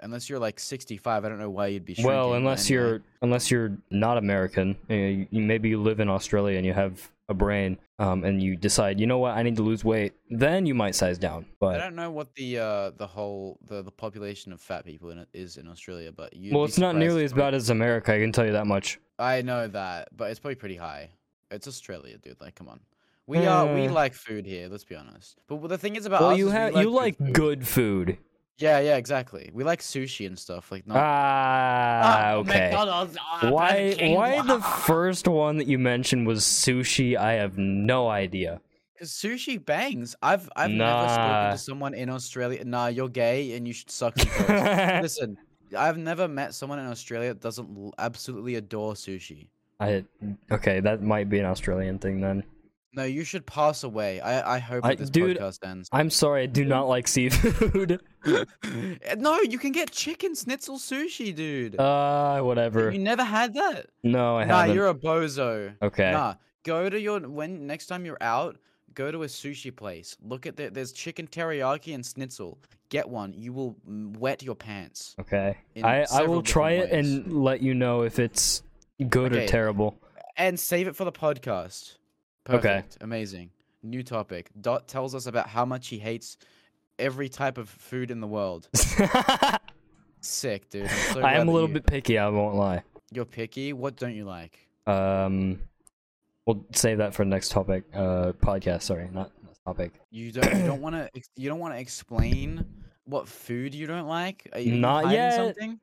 Speaker 2: unless you're like 65, I don't know why you'd be.
Speaker 1: Well, unless
Speaker 2: anyway.
Speaker 1: you're unless you're not American, you, you- maybe you live in Australia and you have a brain, um, and you decide, you know what, I need to lose weight, then you might size down. But I
Speaker 2: don't know what the uh the whole the, the population of fat people in it is in Australia, but you.
Speaker 1: well, it's not nearly as bad as America. I can tell you that much.
Speaker 2: I know that, but it's probably pretty high. It's Australia, dude. Like, come on. We are we
Speaker 1: Uh.
Speaker 2: like food here. Let's be honest. But the thing is about
Speaker 1: Well, you have
Speaker 2: like
Speaker 1: you like
Speaker 2: food.
Speaker 1: good food.
Speaker 2: Yeah, yeah, exactly. We like sushi and stuff. Like, not.
Speaker 1: Ah, okay.
Speaker 2: McDonald's, ah,
Speaker 1: Why why the first one that you mentioned was sushi? I have no idea.
Speaker 2: Cause sushi bangs. I've I've never spoken to someone in Australia. Nah, you're gay and you should suck. Listen, I've never met someone in Australia that doesn't absolutely adore sushi.
Speaker 1: I okay, that might be an Australian thing then.
Speaker 2: No, you should pass away. I I hope
Speaker 1: I,
Speaker 2: this
Speaker 1: dude,
Speaker 2: podcast ends.
Speaker 1: I'm sorry, I do not like seafood.
Speaker 2: no, you can get chicken schnitzel sushi, dude.
Speaker 1: uh, whatever.
Speaker 2: You never had that?
Speaker 1: No, I
Speaker 2: nah,
Speaker 1: haven't.
Speaker 2: Nah, you're a bozo.
Speaker 1: Okay.
Speaker 2: Nah, go to your when next time you're out, go to a sushi place. Look at the there's chicken teriyaki and schnitzel. Get one. You will wet your pants.
Speaker 1: Okay. I I will try it
Speaker 2: ways.
Speaker 1: and let you know if it's good or terrible.
Speaker 2: And save it for the podcast.
Speaker 1: Okay.
Speaker 2: Perfect. Amazing. New topic. Dot tells us about how much he hates every type of food in the world. Sick, dude. I'm so
Speaker 1: I am a little
Speaker 2: you-
Speaker 1: bit picky, I won't lie.
Speaker 2: You're picky. What don't you like?
Speaker 1: Um we'll save that for next topic. Uh podcast, sorry, not not topic.
Speaker 2: You don't. You don't want to. You don't want to explain what food you don't like. Are you
Speaker 1: Not yet.
Speaker 2: Something?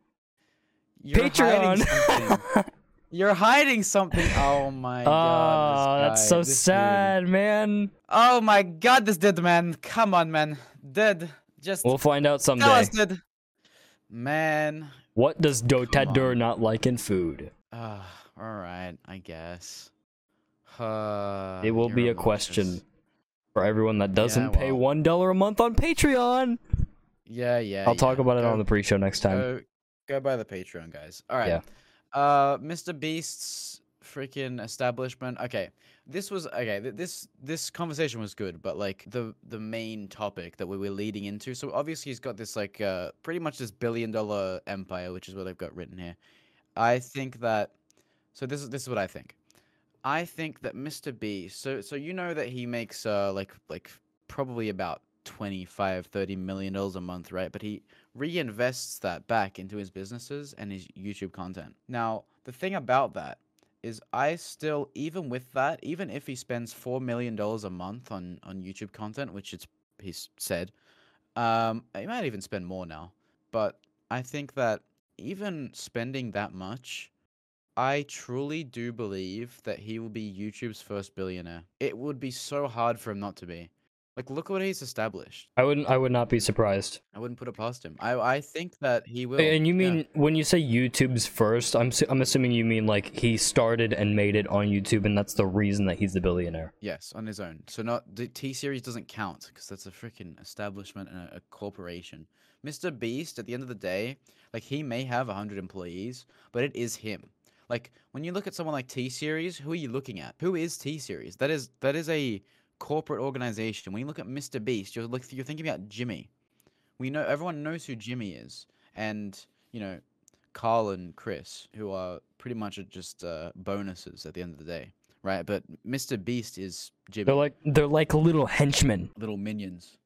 Speaker 2: You're.
Speaker 1: Patreon.
Speaker 2: You're hiding something. Oh my
Speaker 1: Oh,
Speaker 2: god. this
Speaker 1: that's so
Speaker 2: this dude.
Speaker 1: sad, man.
Speaker 2: Oh my god, this dead man. Come on, man. Dead. Just
Speaker 1: We'll find out
Speaker 2: tell
Speaker 1: someday.
Speaker 2: us, dead. Man.
Speaker 1: What does
Speaker 2: Dotader
Speaker 1: not like in food?
Speaker 2: Uh, all right. I guess. Uh,
Speaker 1: It will be a question for everyone that doesn't pay
Speaker 2: well.
Speaker 1: one dollar a month on Patreon.
Speaker 2: Yeah, yeah.
Speaker 1: I'll talk
Speaker 2: yeah.
Speaker 1: about it on the pre-show next time.
Speaker 2: Go, go by the Patreon, guys. All right.
Speaker 1: Yeah.
Speaker 2: Uh, Mr. Beast's freaking establishment. Okay, this was okay. th- This this conversation was good, but like the the main topic that we were leading into. So obviously he's got this like uh pretty much this billion dollar empire, which is what I've got written here. I think that. So this is this is what I think. I think that Mr. Beast. So so you know that he makes uh like like probably about 25 30 million dollars a month right but he reinvests that back into his businesses and his youtube content now the thing about that is I still even with that, even if he spends four million dollars a month on on YouTube content, which it's he's said, um, he might even spend more now. But I think that even spending that much, I truly do believe that he will be YouTube's first billionaire. It would be so hard for him not to be. Like, look what he's established.
Speaker 1: I wouldn't. I would not be surprised.
Speaker 2: I wouldn't put it past him. I I think that he will.
Speaker 1: And you
Speaker 2: yeah.
Speaker 1: mean when you say YouTube's first? I'm su- I'm assuming you mean like he started and made it on YouTube, and that's the reason that he's the billionaire.
Speaker 2: Yes, on his own. So not the T series doesn't count because that's a freaking establishment and a, a corporation. Mr. Beast, at the end of the day, like he may have hundred employees, but it is him. Like when you look at someone like T series, who are you looking at? Who is T series? That is that is a corporate organization. When you look at Mr. Beast, you're look you're thinking about Jimmy. We know everyone knows who Jimmy is, and you know Carl and Chris, who are pretty much just uh, bonuses at the end of the day, right? But Mr. Beast is Jimmy.
Speaker 1: They're like they're like little henchmen.
Speaker 2: little minions,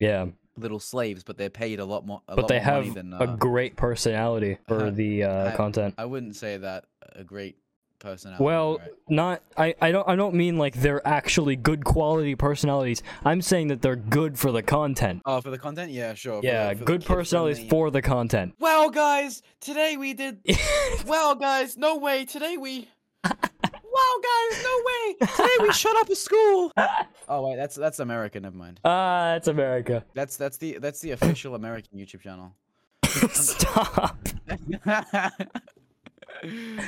Speaker 1: Yeah,
Speaker 2: little slaves, but they're paid a lot more. A
Speaker 1: but
Speaker 2: lot
Speaker 1: they have
Speaker 2: than,
Speaker 1: a
Speaker 2: uh,
Speaker 1: great personality for the uh,
Speaker 2: I-
Speaker 1: content.
Speaker 2: I wouldn't say that a great personality.
Speaker 1: Well,
Speaker 2: right?
Speaker 1: not I, I don't I don't mean like they're actually good quality personalities. I'm saying that they're good for the content.
Speaker 2: oh, for the content, yeah, sure.
Speaker 1: Yeah,
Speaker 2: for the
Speaker 1: good personalities
Speaker 2: kid-friendly-
Speaker 1: for the content.
Speaker 2: Well, guys, today we did. well, guys, no way. Today we. wow, guys, no way. Today we shut up a school. Oh wait, that's that's America. Never mind.
Speaker 1: Ah, it's America.
Speaker 2: That's that's the that's the official American YouTube channel.
Speaker 1: Stop.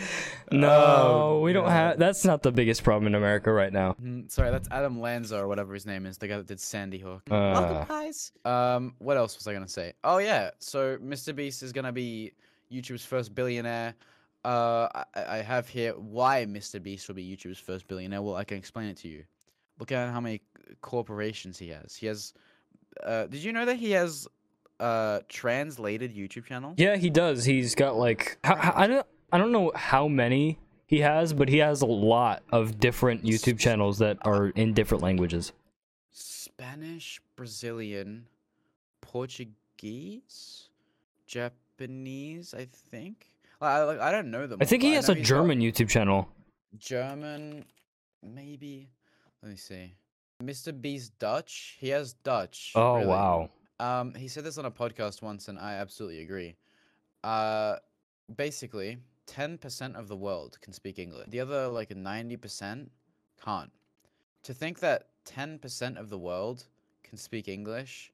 Speaker 2: Oh,
Speaker 1: No, we don't
Speaker 2: God.
Speaker 1: have. That's not the biggest problem in America right now.
Speaker 2: Mm, Sorry, that's Adam Lanza or whatever his name is, the guy that did Sandy Hook.
Speaker 1: Uh.
Speaker 2: Welcome, guys. Um, what else was I gonna say? Oh yeah, so Mr. Beast is gonna be YouTube's first billionaire. Uh, I, I have here why Mr. Beast will be YouTube's first billionaire. Well, I can explain it to you. Look at how many corporations he has. He has. Uh, did you know that he has uh translated YouTube channels?
Speaker 1: Yeah, he does. He's got like how, how- I don't I don't know how many he has, but he has a lot of different YouTube channels that are in different languages.
Speaker 2: Spanish, Brazilian, Portuguese, Japanese, I think. I, I, I don't know them.
Speaker 1: I think
Speaker 2: but
Speaker 1: he has a German YouTube channel.
Speaker 2: German, maybe. Let me see. Mr. Beast Dutch. He has Dutch.
Speaker 1: Oh
Speaker 2: really.
Speaker 1: wow.
Speaker 2: Um, he said this on a podcast once, and I absolutely agree. Uh, basically, ten percent of the world can speak English. The other, like ninety percent, can't. To think that ten percent of the world can speak English,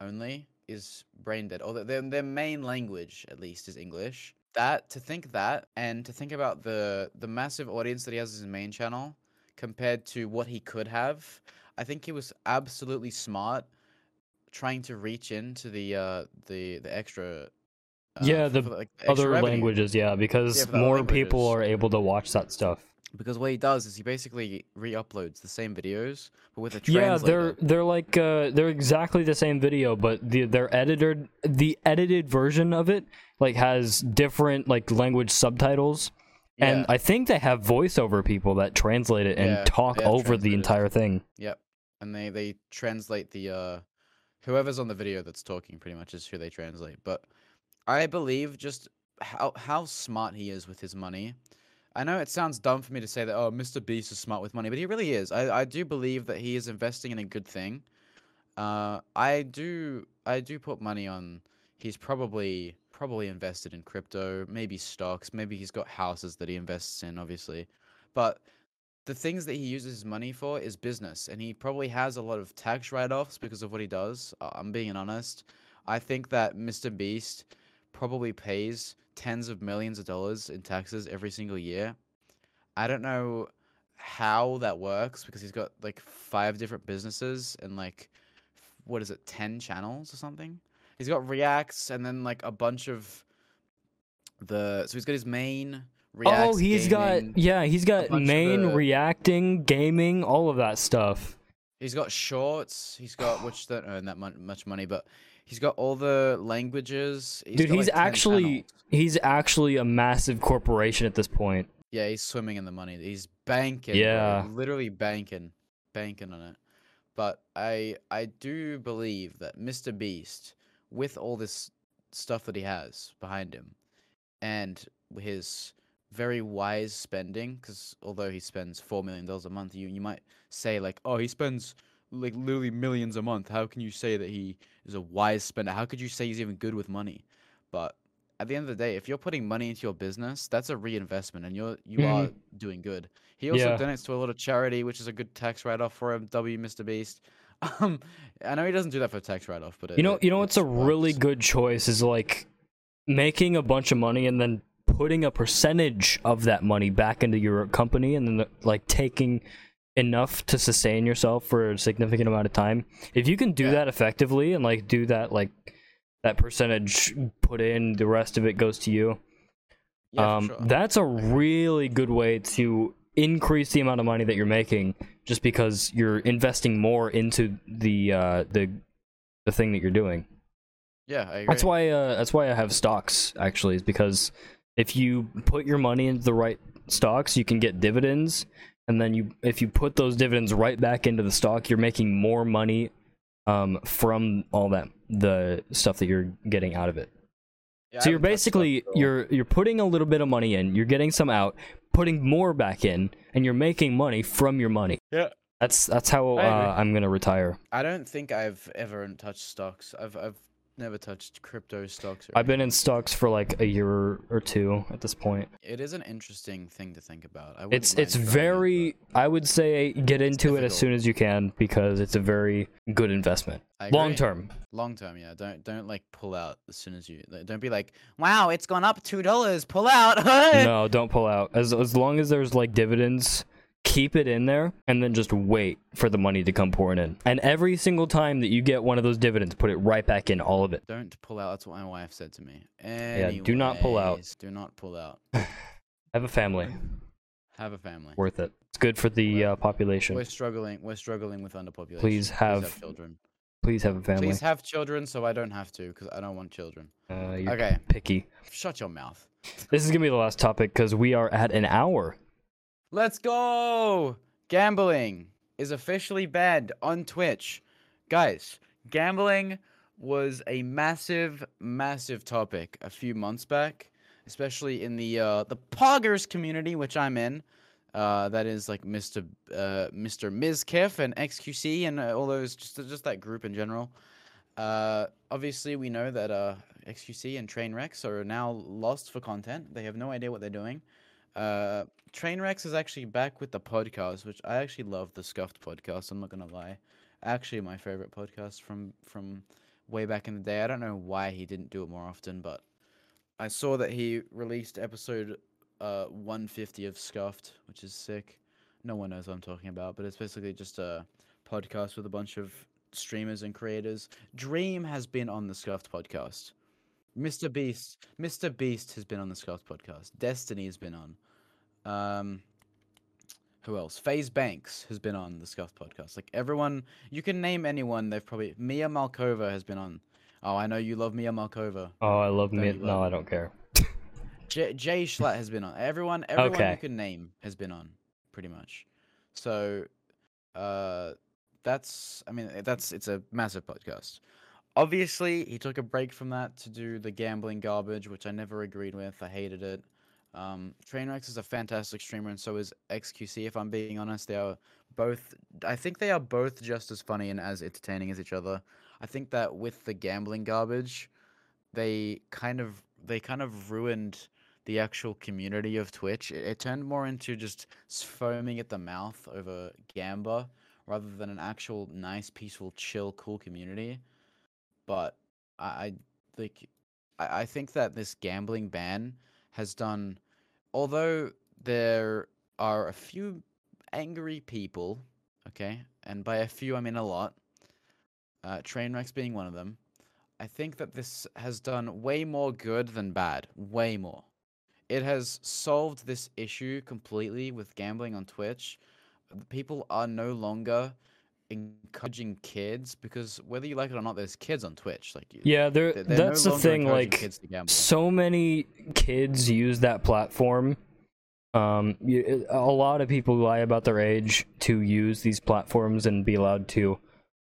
Speaker 2: only is brain dead. Or their their main language, at least, is English. That to think that, and to think about the the massive audience that he has as his main channel, compared to what he could have, I think he was absolutely smart trying to reach into the uh the the extra uh,
Speaker 1: Yeah, the
Speaker 2: for, like,
Speaker 1: Other
Speaker 2: revenue.
Speaker 1: languages, yeah, because
Speaker 2: other
Speaker 1: more people are able to watch that stuff.
Speaker 2: because what he does is he basically re-uploads the same videos but with a
Speaker 1: Yeah, they're they're like uh, they're exactly the same video, but the their edited the edited version of it like has different like language subtitles, and I think they have voiceover people that translate it and
Speaker 2: Yeah,
Speaker 1: talk over the entire thing.
Speaker 2: Yep. And they they translate the uh whoever's on the video that's talking pretty much is who they translate. But I believe just how how smart he is with his money. I know it sounds dumb for me to say that oh Mr. Beast is smart with money, but he really is. I, I do believe that he is investing in a good thing. Uh I do I do put money on he's probably probably invested in crypto, maybe stocks, maybe he's got houses that he invests in obviously. But the things that he uses his money for is business, and he probably has a lot of tax write-offs because of what he does. I'm being honest. I think that Mr. Beast probably pays tens of millions of dollars in taxes every single year. I don't know how that works because he's got like five different businesses and like what is it, ten channels or something. He's got reacts and then like a bunch of the so he's got his main oh, reacts.
Speaker 1: oh, he's
Speaker 2: gaming,
Speaker 1: got yeah, he's got main
Speaker 2: the-
Speaker 1: reacting, gaming, all of that stuff.
Speaker 2: He's got shorts. He's got which don't earn that much money, but he's got all the languages. He's
Speaker 1: Dude, he's
Speaker 2: like,
Speaker 1: actually
Speaker 2: channels.
Speaker 1: he's actually a massive corporation at this point.
Speaker 2: yeah, he's swimming in the money. He's banking. bro,
Speaker 1: Yeah.
Speaker 2: literally banking, banking on it. But I I do believe that Mr. Beast, with all this stuff that he has behind him, and his very wise spending because although he spends four million dollars a month, you you might say like, oh, he spends like literally millions a month. How can you say that he is a wise spender? How could you say he's even good with money? But at the end of the day, if you're putting money into your business, that's a reinvestment, and you're you are doing good. He also
Speaker 1: Yeah.
Speaker 2: donates to a lot of charity, which is a good tax write off for him. W Mr Beast. Um, I know he doesn't do that for tax write off, but it,
Speaker 1: You know, you know what's a
Speaker 2: it
Speaker 1: really good choice is like making a bunch of money and then putting a percentage of that money back into your company and then like taking enough to sustain yourself for a significant amount of time. If you can do
Speaker 2: Yeah.
Speaker 1: that effectively and like do that like that percentage put in, the rest of it goes to you.
Speaker 2: Yeah,
Speaker 1: um
Speaker 2: sure.
Speaker 1: that's a really good way to increase the amount of money that you're making just because you're investing more into the uh the the thing that you're doing.
Speaker 2: yeah, I agree.
Speaker 1: That's why uh, that's why I have stocks actually is because if you put your money into the right stocks, you can get dividends, and then you if you put those dividends right back into the stock, you're making more money um, from all that the stuff that you're getting out of it.
Speaker 2: Yeah,
Speaker 1: so you're
Speaker 2: haven't touched stocks
Speaker 1: basically you're you're putting a little bit of money in, you're getting some out, putting more back in, and you're making money from your money.
Speaker 2: Yeah.
Speaker 1: That's that's how uh, I'm gonna retire.
Speaker 2: I don't think I've ever touched stocks. I've I've never touched crypto stocks. Or
Speaker 1: I've been in stocks for like a year or two at this point.
Speaker 2: It is an interesting thing to think about. I
Speaker 1: It's it's
Speaker 2: trying it,
Speaker 1: very I would say get into it as soon as you can because it's a very good investment. Long term.
Speaker 2: Long term, yeah. Don't don't like pull out as soon as you. Don't be like, wow, it's gone up two dollars. Pull out.
Speaker 1: No, don't pull out. As as long as there's like dividends, keep it in there and then just wait for the money to come pouring in. And every single time that you get one of those dividends, put it right back in all of it.
Speaker 2: Don't pull out. That's what my wife said to me.
Speaker 1: Yeah, do not pull out.
Speaker 2: Do not pull out.
Speaker 1: Have a family.
Speaker 2: Have a family.
Speaker 1: Worth it. It's good for the uh, population.
Speaker 2: We're struggling. We're struggling with underpopulation.
Speaker 1: Please have
Speaker 2: children.
Speaker 1: Please have a family.
Speaker 2: Please have children, so I don't have to, because I don't want children.
Speaker 1: Uh, you're
Speaker 2: Okay.
Speaker 1: picky.
Speaker 2: Shut your mouth.
Speaker 1: This is gonna be the last topic because we are at an hour.
Speaker 2: Let's go! Gambling is officially banned on Twitch. Guys, gambling was a massive, massive topic a few months back, especially in the uh, the Poggers community, which I'm in. Uh, that is like Mr. Uh, Mr. Mizkif and XQC and uh, all those, just just that group in general. Uh, obviously, we know that uh, XQC and Trainwrecks are now lost for content. They have no idea what they're doing. Uh, Trainwrecks is actually back with the podcast, which I actually love the Scuffed podcast. I'm not gonna lie, actually my favorite podcast from from way back in the day. I don't know why he didn't do it more often, but I saw that he released episode uh 150 of Scuffed, which is sick. No one knows what I'm talking about, but it's basically just a podcast with a bunch of streamers and creators. Dream has been on the Scuffed podcast. Mr. Beast, Mr. Beast has been on the Scuffed podcast. Destiny has been on. Um, who else? FaZe Banks has been on the Scuffed podcast. Like everyone, you can name anyone. They've probably Mia Malkova has been on. Oh, I know you love Mia Malkova.
Speaker 1: Oh, I love
Speaker 2: Don't
Speaker 1: me. No,
Speaker 2: love
Speaker 1: I don't care.
Speaker 2: J- Jay Schlatt has been on. Everyone, everyone
Speaker 1: Okay.
Speaker 2: you can name has been on, pretty much. So, uh, that's. I mean, that's. It's a massive podcast. Obviously, he took a break from that to do the gambling garbage, which I never agreed with. I hated it. Um, Trainwrecks is a fantastic streamer, and so is XQC. If I'm being honest, they are both. I think they are both just as funny and as entertaining as each other. I think that with the gambling garbage, they kind of they kind of ruined the actual community of Twitch. It, it turned more into just foaming at the mouth over Gamba rather than an actual nice, peaceful, chill, cool community. But I, I like I, I think that this gambling ban has done although there are a few angry people, okay, and by a few I mean a lot, uh, Trainwrecks being one of them, I think that this has done way more good than bad. Way more. It has solved this issue completely with gambling on Twitch. People are no longer encouraging kids because whether you like it or not, there's kids on Twitch. Like
Speaker 1: Yeah, there.
Speaker 2: they're no
Speaker 1: That's the thing. Like,
Speaker 2: kids to gamble.
Speaker 1: so many kids use that platform. Um, you, a lot of people lie about their age to use these platforms and be allowed to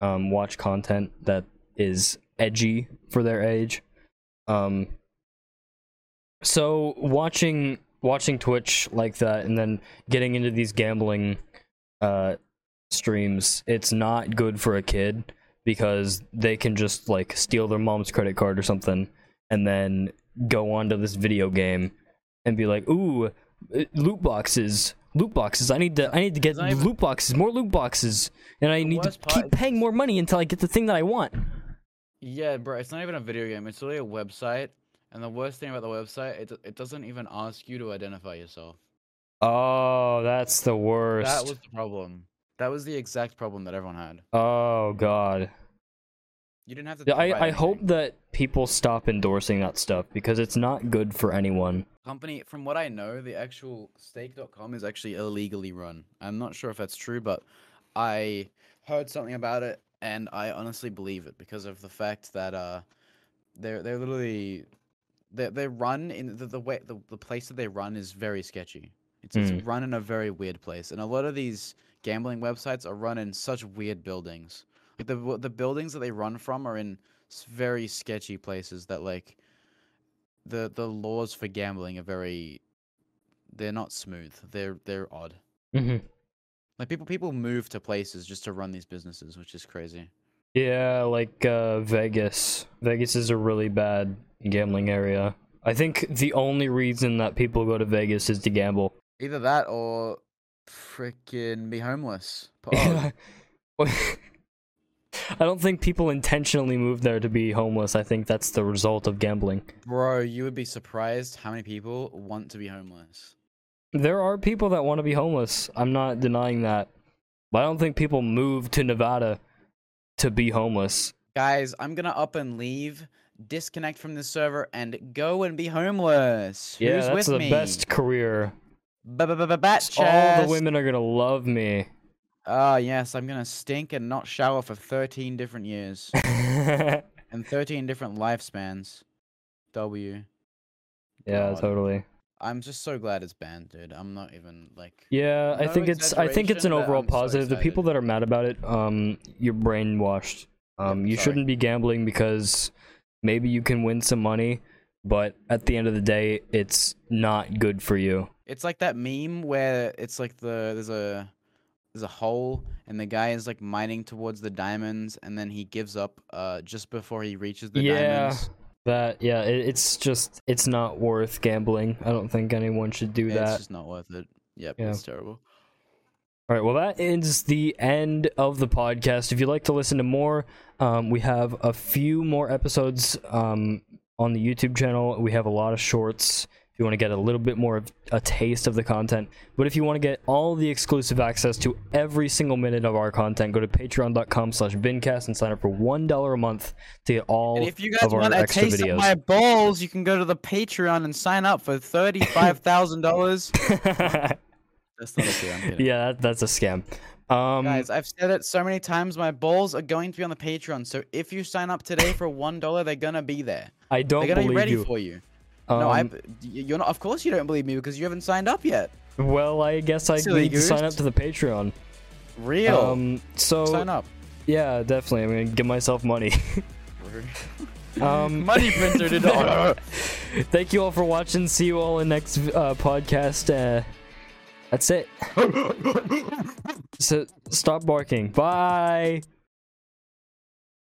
Speaker 1: um, watch content that is edgy for their age. Um, so watching watching Twitch like that and then getting into these gambling uh streams, it's not good for a kid because they can just like steal their mom's credit card or something and then go onto this video game and be like, "Ooh, uh, loot boxes, loot boxes. I need to I need to get
Speaker 2: even-
Speaker 1: loot boxes, more loot boxes, and I need to keep paying more money until I get the thing that I want."
Speaker 2: Yeah, bro, it's not even a video game. It's really a website. And the worst thing about the website, it, it doesn't even ask you to identify yourself.
Speaker 1: Oh, that's the worst.
Speaker 2: That was the problem. That was the exact problem that everyone had.
Speaker 1: Oh god.
Speaker 2: You didn't have to.
Speaker 1: Yeah, I, I hope that people stop endorsing that stuff because it's not good for anyone.
Speaker 2: company, from what I know, the actual stake.com is actually illegally run. I'm not sure if that's true, but I heard something about it and I honestly believe it because of the fact that uh they're they're literally they they run in the, the way the, the place that they run is very sketchy. It's,
Speaker 1: Mm.
Speaker 2: it's run in a very weird place. And a lot of these gambling websites are run in such weird buildings. Like the the buildings that they run from are in very sketchy places that like the the laws for gambling are very they're not smooth. They're they're odd.
Speaker 1: hmm
Speaker 2: Like people people move to places just to run these businesses, which is crazy.
Speaker 1: Yeah, like uh, Vegas. Vegas is a really bad gambling area. I think the only reason that people go to Vegas is to gamble.
Speaker 2: Either that or freaking be homeless. Oh.
Speaker 1: I don't think people intentionally move there to be homeless. I think that's the result of gambling.
Speaker 2: Bro, you would be surprised how many people want to be homeless.
Speaker 1: There are people that want to be homeless. I'm not denying that. But I don't think people move to Nevada to be homeless.
Speaker 2: Guys, I'm gonna up and leave, disconnect from this server, and go and be homeless.
Speaker 1: Yeah,
Speaker 2: Who's
Speaker 1: that's
Speaker 2: with
Speaker 1: the
Speaker 2: me?
Speaker 1: best career.
Speaker 2: Bat
Speaker 1: All the women are gonna love me.
Speaker 2: Ah, yes, I'm gonna stink and not shower for 13 different years and 13 different lifespans. W. God.
Speaker 1: totally.
Speaker 2: I'm just so glad it's banned, dude. I'm not even like.
Speaker 1: Yeah, I think it's I think it's an overall
Speaker 2: I'm so
Speaker 1: positive. the people that are mad about it, um, you're brainwashed. Um, you
Speaker 2: sorry.
Speaker 1: shouldn't be gambling because maybe you can win some money, but at the end of the day, it's not good for you.
Speaker 2: It's like that meme where it's like the there's a there's a hole and the guy is like mining towards the diamonds and then he gives up uh just before he reaches the
Speaker 1: Yeah.
Speaker 2: diamonds.
Speaker 1: That yeah, it, it's just it's not worth gambling. I don't think anyone should do
Speaker 2: Yeah,
Speaker 1: that.
Speaker 2: It's just not worth it. Yep,
Speaker 1: Yeah.
Speaker 2: it's terrible.
Speaker 1: All right, well, that is the end of the podcast. If you'd like to listen to more, um, we have a few more episodes um, on the YouTube channel. We have a lot of shorts. If you want to get a little bit more of a taste of the content, but if you want to get all the exclusive access to every single minute of our content, go to patreon.com/slash bincast and sign up for one dollar a month to get all
Speaker 2: And if you guys
Speaker 1: of our
Speaker 2: want a
Speaker 1: extra
Speaker 2: taste
Speaker 1: videos.
Speaker 2: of my balls, you can go to the Patreon and sign up for thirty-five thousand dollars. That's not okay. I'm
Speaker 1: yeah, that, that's a scam. Um,
Speaker 2: Guys, I've said it so many times. My balls are going to be on the Patreon. So if you sign up today for one dollar, they're gonna be there.
Speaker 1: I don't believe.
Speaker 2: They're gonna be ready
Speaker 1: you.
Speaker 2: for you. no, I.
Speaker 1: Um,
Speaker 2: You're not. Of course, you don't believe me because you haven't signed up yet.
Speaker 1: Well, I guess I
Speaker 2: Silly
Speaker 1: need to sign up to the Patreon.
Speaker 2: Real.
Speaker 1: Um, so
Speaker 2: sign up.
Speaker 1: yeah, definitely. I'm gonna give myself money. um,
Speaker 2: Money printer did.
Speaker 1: Thank you all for watching. See you all in next uh, podcast. Uh, that's it. so stop barking. Bye.